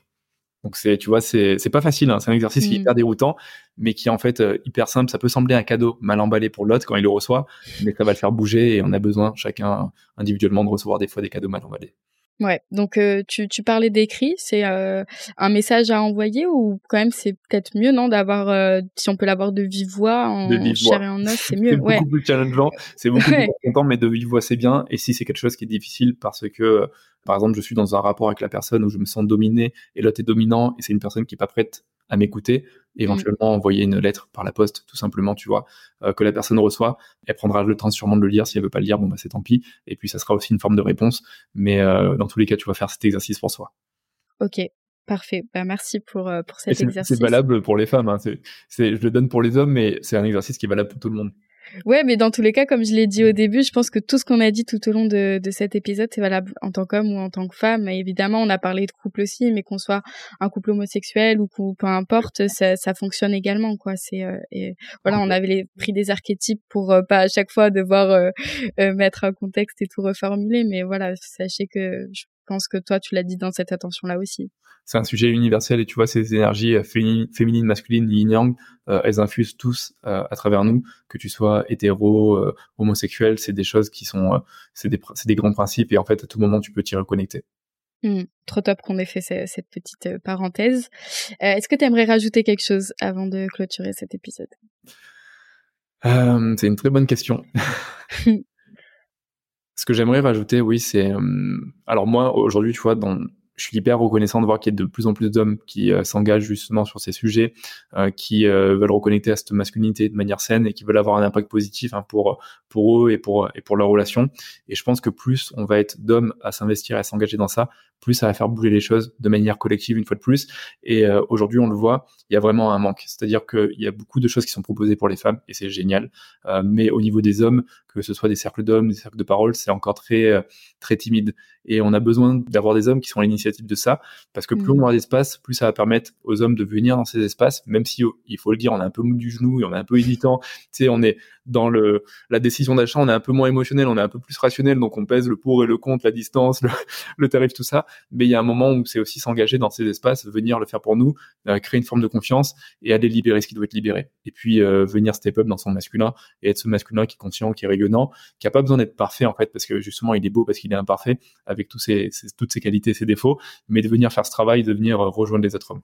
Donc c'est, tu vois, c'est, c'est pas facile. Hein. C'est un exercice qui est mm. hyper déroutant, mais qui est en fait euh, hyper simple. Ça peut sembler un cadeau mal emballé pour l'autre quand il le reçoit, mais ça va le faire bouger et on a besoin chacun individuellement de recevoir des fois des cadeaux mal emballés. Ouais, donc euh, tu, tu parlais d'écrit, c'est euh, un message à envoyer ou quand même c'est peut-être mieux non d'avoir si on peut l'avoir de vive voix en de vive chair et en os, c'est mieux. c'est beaucoup plus challengeant, c'est beaucoup plus content, mais de vive voix c'est bien. Et si c'est quelque chose qui est difficile parce que par exemple, je suis dans un rapport avec la personne où je me sens dominé et l'autre est dominant et c'est une personne qui est pas prête à m'écouter, éventuellement envoyer une lettre par la poste, tout simplement, tu vois, euh, que la personne reçoit. Elle prendra le temps sûrement de le lire. Si elle veut pas le lire, bon bah c'est tant pis. Et puis ça sera aussi une forme de réponse. Mais euh, dans tous les cas, tu vas faire cet exercice pour soi. Ok, Parfait. Bah, merci pour, euh, pour cet exercice. C'est valable pour les femmes. Hein. Je le donne pour les hommes, mais c'est un exercice qui est valable pour tout le monde. Ouais, mais dans tous les cas, comme je l'ai dit au début, je pense que tout ce qu'on a dit tout au long de, de cet épisode, c'est valable en tant qu'homme ou en tant que femme. Et évidemment, on a parlé de couple aussi, mais qu'on soit un couple homosexuel ou peu importe, ça, ça fonctionne également, quoi. C'est euh, et voilà, on avait les, pris des archétypes pour euh, pas à chaque fois devoir euh, mettre un contexte et tout reformuler, mais voilà, sachez que je pense que toi, tu l'as dit dans cette attention-là aussi. C'est un sujet universel et tu vois, ces énergies euh, féminines, masculines, yin yang, euh, elles infusent tous euh, à travers nous, que tu sois hétéro, homosexuel, c'est des choses qui sont, c'est des, des, grands principes et en fait, à tout moment, tu peux t'y reconnecter. Mmh, trop top qu'on ait fait cette petite parenthèse. Est-ce que tu aimerais rajouter quelque chose avant de clôturer cet épisode? C'est une très bonne question. Ce que j'aimerais rajouter, oui, c'est euh, alors moi aujourd'hui, tu vois, dans je suis hyper reconnaissant de voir qu'il y a de plus en plus d'hommes qui euh, s'engagent justement sur ces sujets, euh, qui veulent reconnecter à cette masculinité de manière saine et qui veulent avoir un impact positif hein, pour pour eux et pour et pour leur relation. Et je pense que plus on va être d'hommes à s'investir et à s'engager dans ça, plus ça va faire bouger les choses de manière collective une fois de plus. Et aujourd'hui, on le voit, il y a vraiment un manque. C'est-à-dire qu'il y a beaucoup de choses qui sont proposées pour les femmes et c'est génial. mais au niveau des hommes, que ce soit des cercles d'hommes, des cercles de parole, c'est encore très euh, très timide. Et on a besoin d'avoir des hommes qui sont à l'initiative de ça, parce que plus on mmh. aura d'espace, plus ça va permettre aux hommes de venir dans ces espaces, même si oh, il faut le dire, on est un peu mou du genou et on est un peu hésitant. Tu sais, on est dans la décision d'achat, on est un peu moins émotionnel, on est un peu plus rationnel, donc on pèse le pour et le contre, la distance, le, tarif, tout ça. Mais il y a un moment où c'est aussi s'engager dans ces espaces, venir le faire pour nous, euh, créer une forme de confiance et aller libérer ce qui doit être libéré. Et puis euh, venir step up dans son masculin et être ce masculin qui est conscient, qui est rayonnant, qui a pas besoin d'être parfait en fait, parce que justement il est beau parce qu'il est imparfait, avec toutes ses qualités, ses défauts, mais de venir faire ce travail, de venir euh, rejoindre les autres hommes.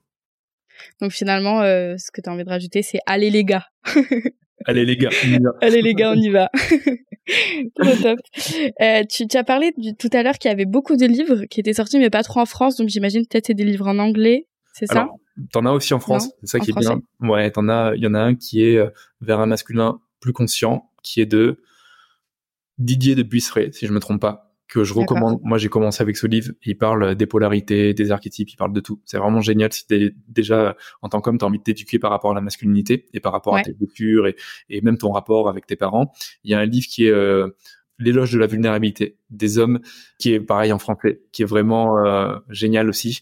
Donc finalement, ce que tu as envie de rajouter, c'est allez les gars. Allez les gars, on y va. Allez les gars, on y va. trop top. Euh, tu, tu, as parlé du, tout à l'heure qu'il y avait beaucoup de livres qui étaient sortis, mais pas trop en France. Donc j'imagine peut-être c'est des livres en anglais, c'est ça? T'en as aussi en France, c'est ça qui est bien. Ouais, t'en as. Il y en a un qui est euh, vers un masculin plus conscient, qui est de Didier de Buisseret, si je me trompe pas que je recommande. Moi, j'ai commencé avec ce livre. Il parle des polarités, des archétypes, il parle de tout. C'est vraiment génial si t'es déjà, en tant qu'homme, t'as envie de t'éduquer par rapport à la masculinité et par rapport à tes cultures et, et, même ton rapport avec tes parents. Il y a un livre qui est euh, L'éloge de la vulnérabilité des hommes, qui est pareil en français, qui est vraiment euh, génial aussi.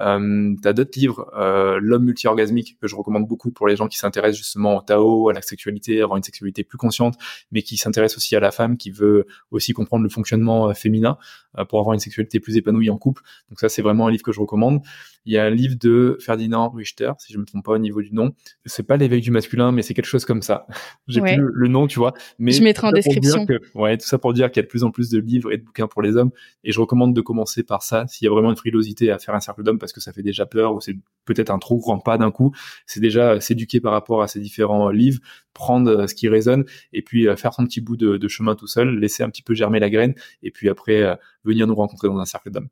Euh, T'as d'autres livres, euh, L'homme multi-orgasmique, que je recommande beaucoup pour les gens qui s'intéressent justement au Tao, à la sexualité, avoir une sexualité plus consciente, mais qui s'intéressent aussi à la femme, qui veut aussi comprendre le fonctionnement euh, féminin euh, pour avoir une sexualité plus épanouie en couple. Donc ça, c'est vraiment un livre que je recommande. Il y a un livre de Ferdinand Richter, si je me trompe pas au niveau du nom. C'est pas l'éveil du masculin, mais c'est quelque chose comme ça. J'ai plus le, nom, tu vois. Mais je mettrai en description. Que, ouais, tout ça pour dire qu'il y a de plus en plus de livres et de bouquins pour les hommes. Et je recommande de commencer par ça, s'il y a vraiment une frilosité à faire un cercle d'hommes parce que ça fait déjà peur ou c'est peut-être un trop grand pas d'un coup. C'est déjà s'éduquer par rapport à ces différents livres, prendre ce qui résonne et puis faire son petit bout de, de, chemin tout seul, laisser un petit peu germer la graine et puis après venir nous rencontrer dans un cercle d'hommes.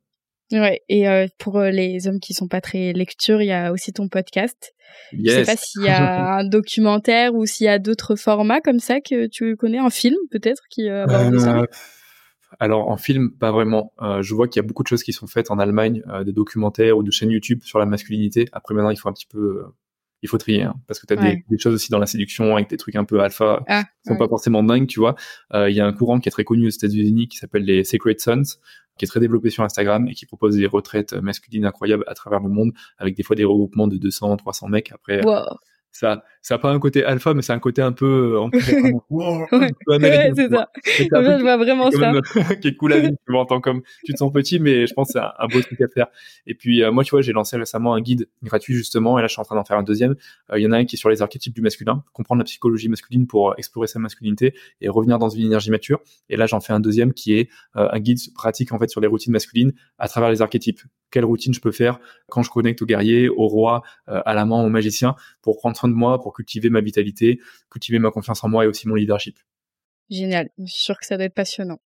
Ouais, et euh, pour euh, les hommes qui sont pas très lecture, il y a aussi ton podcast. Je sais pas s'il y a un documentaire ou s'il y a d'autres formats comme ça que tu connais, un film peut-être qui euh, euh alors en film, pas vraiment. je vois qu'il y a beaucoup de choses qui sont faites en Allemagne, des documentaires ou de chaînes YouTube sur la masculinité. Après maintenant, il faut un petit peu il faut trier hein, parce que tu as des, des, choses aussi dans la séduction avec des trucs un peu alpha ah, qui sont pas forcément dingues tu vois il y a un courant qui est très connu aux États-Unis qui s'appelle les Sacred Sons qui est très développé sur Instagram et qui propose des retraites masculines incroyables à travers le monde avec des fois des regroupements de 200, 300 mecs. Après, ça ça a pas un côté alpha mais c'est un côté un peu euh, wow, ouais, c'est ça. Je vois vraiment ça. qui est cool à vivre tu m'entends comme tu te sens petit mais je pense que c'est un, beau truc à faire. Et puis euh, moi tu vois j'ai lancé récemment un guide gratuit justement et là je suis en train d'en faire un deuxième. Euh, il y en a un qui est sur les archétypes du masculin comprendre la psychologie masculine pour explorer sa masculinité et revenir dans une énergie mature. Et là j'en fais un deuxième qui est un guide pratique en fait sur les routines masculines à travers les archétypes. Quelle routine je peux faire quand je connecte au guerrier au roi à l'amant au magicien? Pour prendre soin de moi pour cultiver ma vitalité, cultiver ma confiance en moi et aussi mon leadership. Génial, je suis sûre que ça doit être passionnant.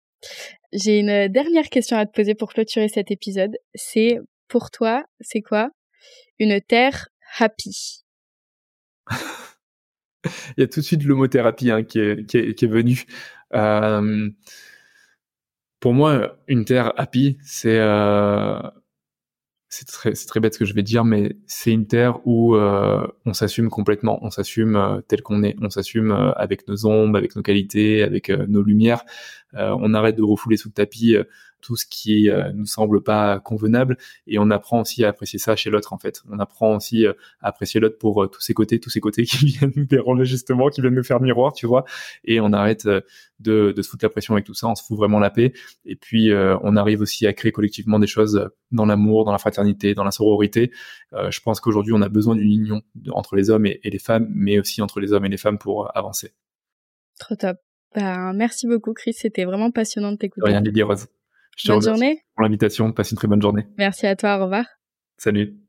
J'ai une dernière question à te poser pour clôturer cet épisode. C'est pour toi, c'est quoi une terre happy? Il y a tout de suite le mot thérapie hein, qui, est, qui, est, venu. Euh, pour moi, une terre happy, c'est euh, c'est très, bête ce que je vais dire, mais c'est une terre où euh, on s'assume complètement, on s'assume euh, tel qu'on est, on s'assume euh, avec nos ombres, avec nos qualités, avec nos lumières. on arrête de refouler sous le tapis tout ce qui euh, nous semble pas convenable et on apprend aussi à apprécier ça chez l'autre en fait. On apprend aussi à apprécier l'autre pour tous ses côtés, tous ses côtés qui viennent nous déranger justement, qui viennent nous faire miroir, tu vois. Et on arrête de, de se foutre la pression avec tout ça, on se fout vraiment la paix. Et puis on arrive aussi à créer collectivement des choses dans l'amour, dans la fraternité, dans la sororité. je pense qu'aujourd'hui on a besoin d'une union entre les hommes et, les femmes, mais aussi entre les hommes et les femmes pour avancer. Trop top. Ben, merci beaucoup, Chris. C'était vraiment passionnant de t'écouter. Rien, Lily Rose. Je te bonne journée. pour l'invitation. Passe une très bonne journée. Merci à toi. Au revoir. Salut.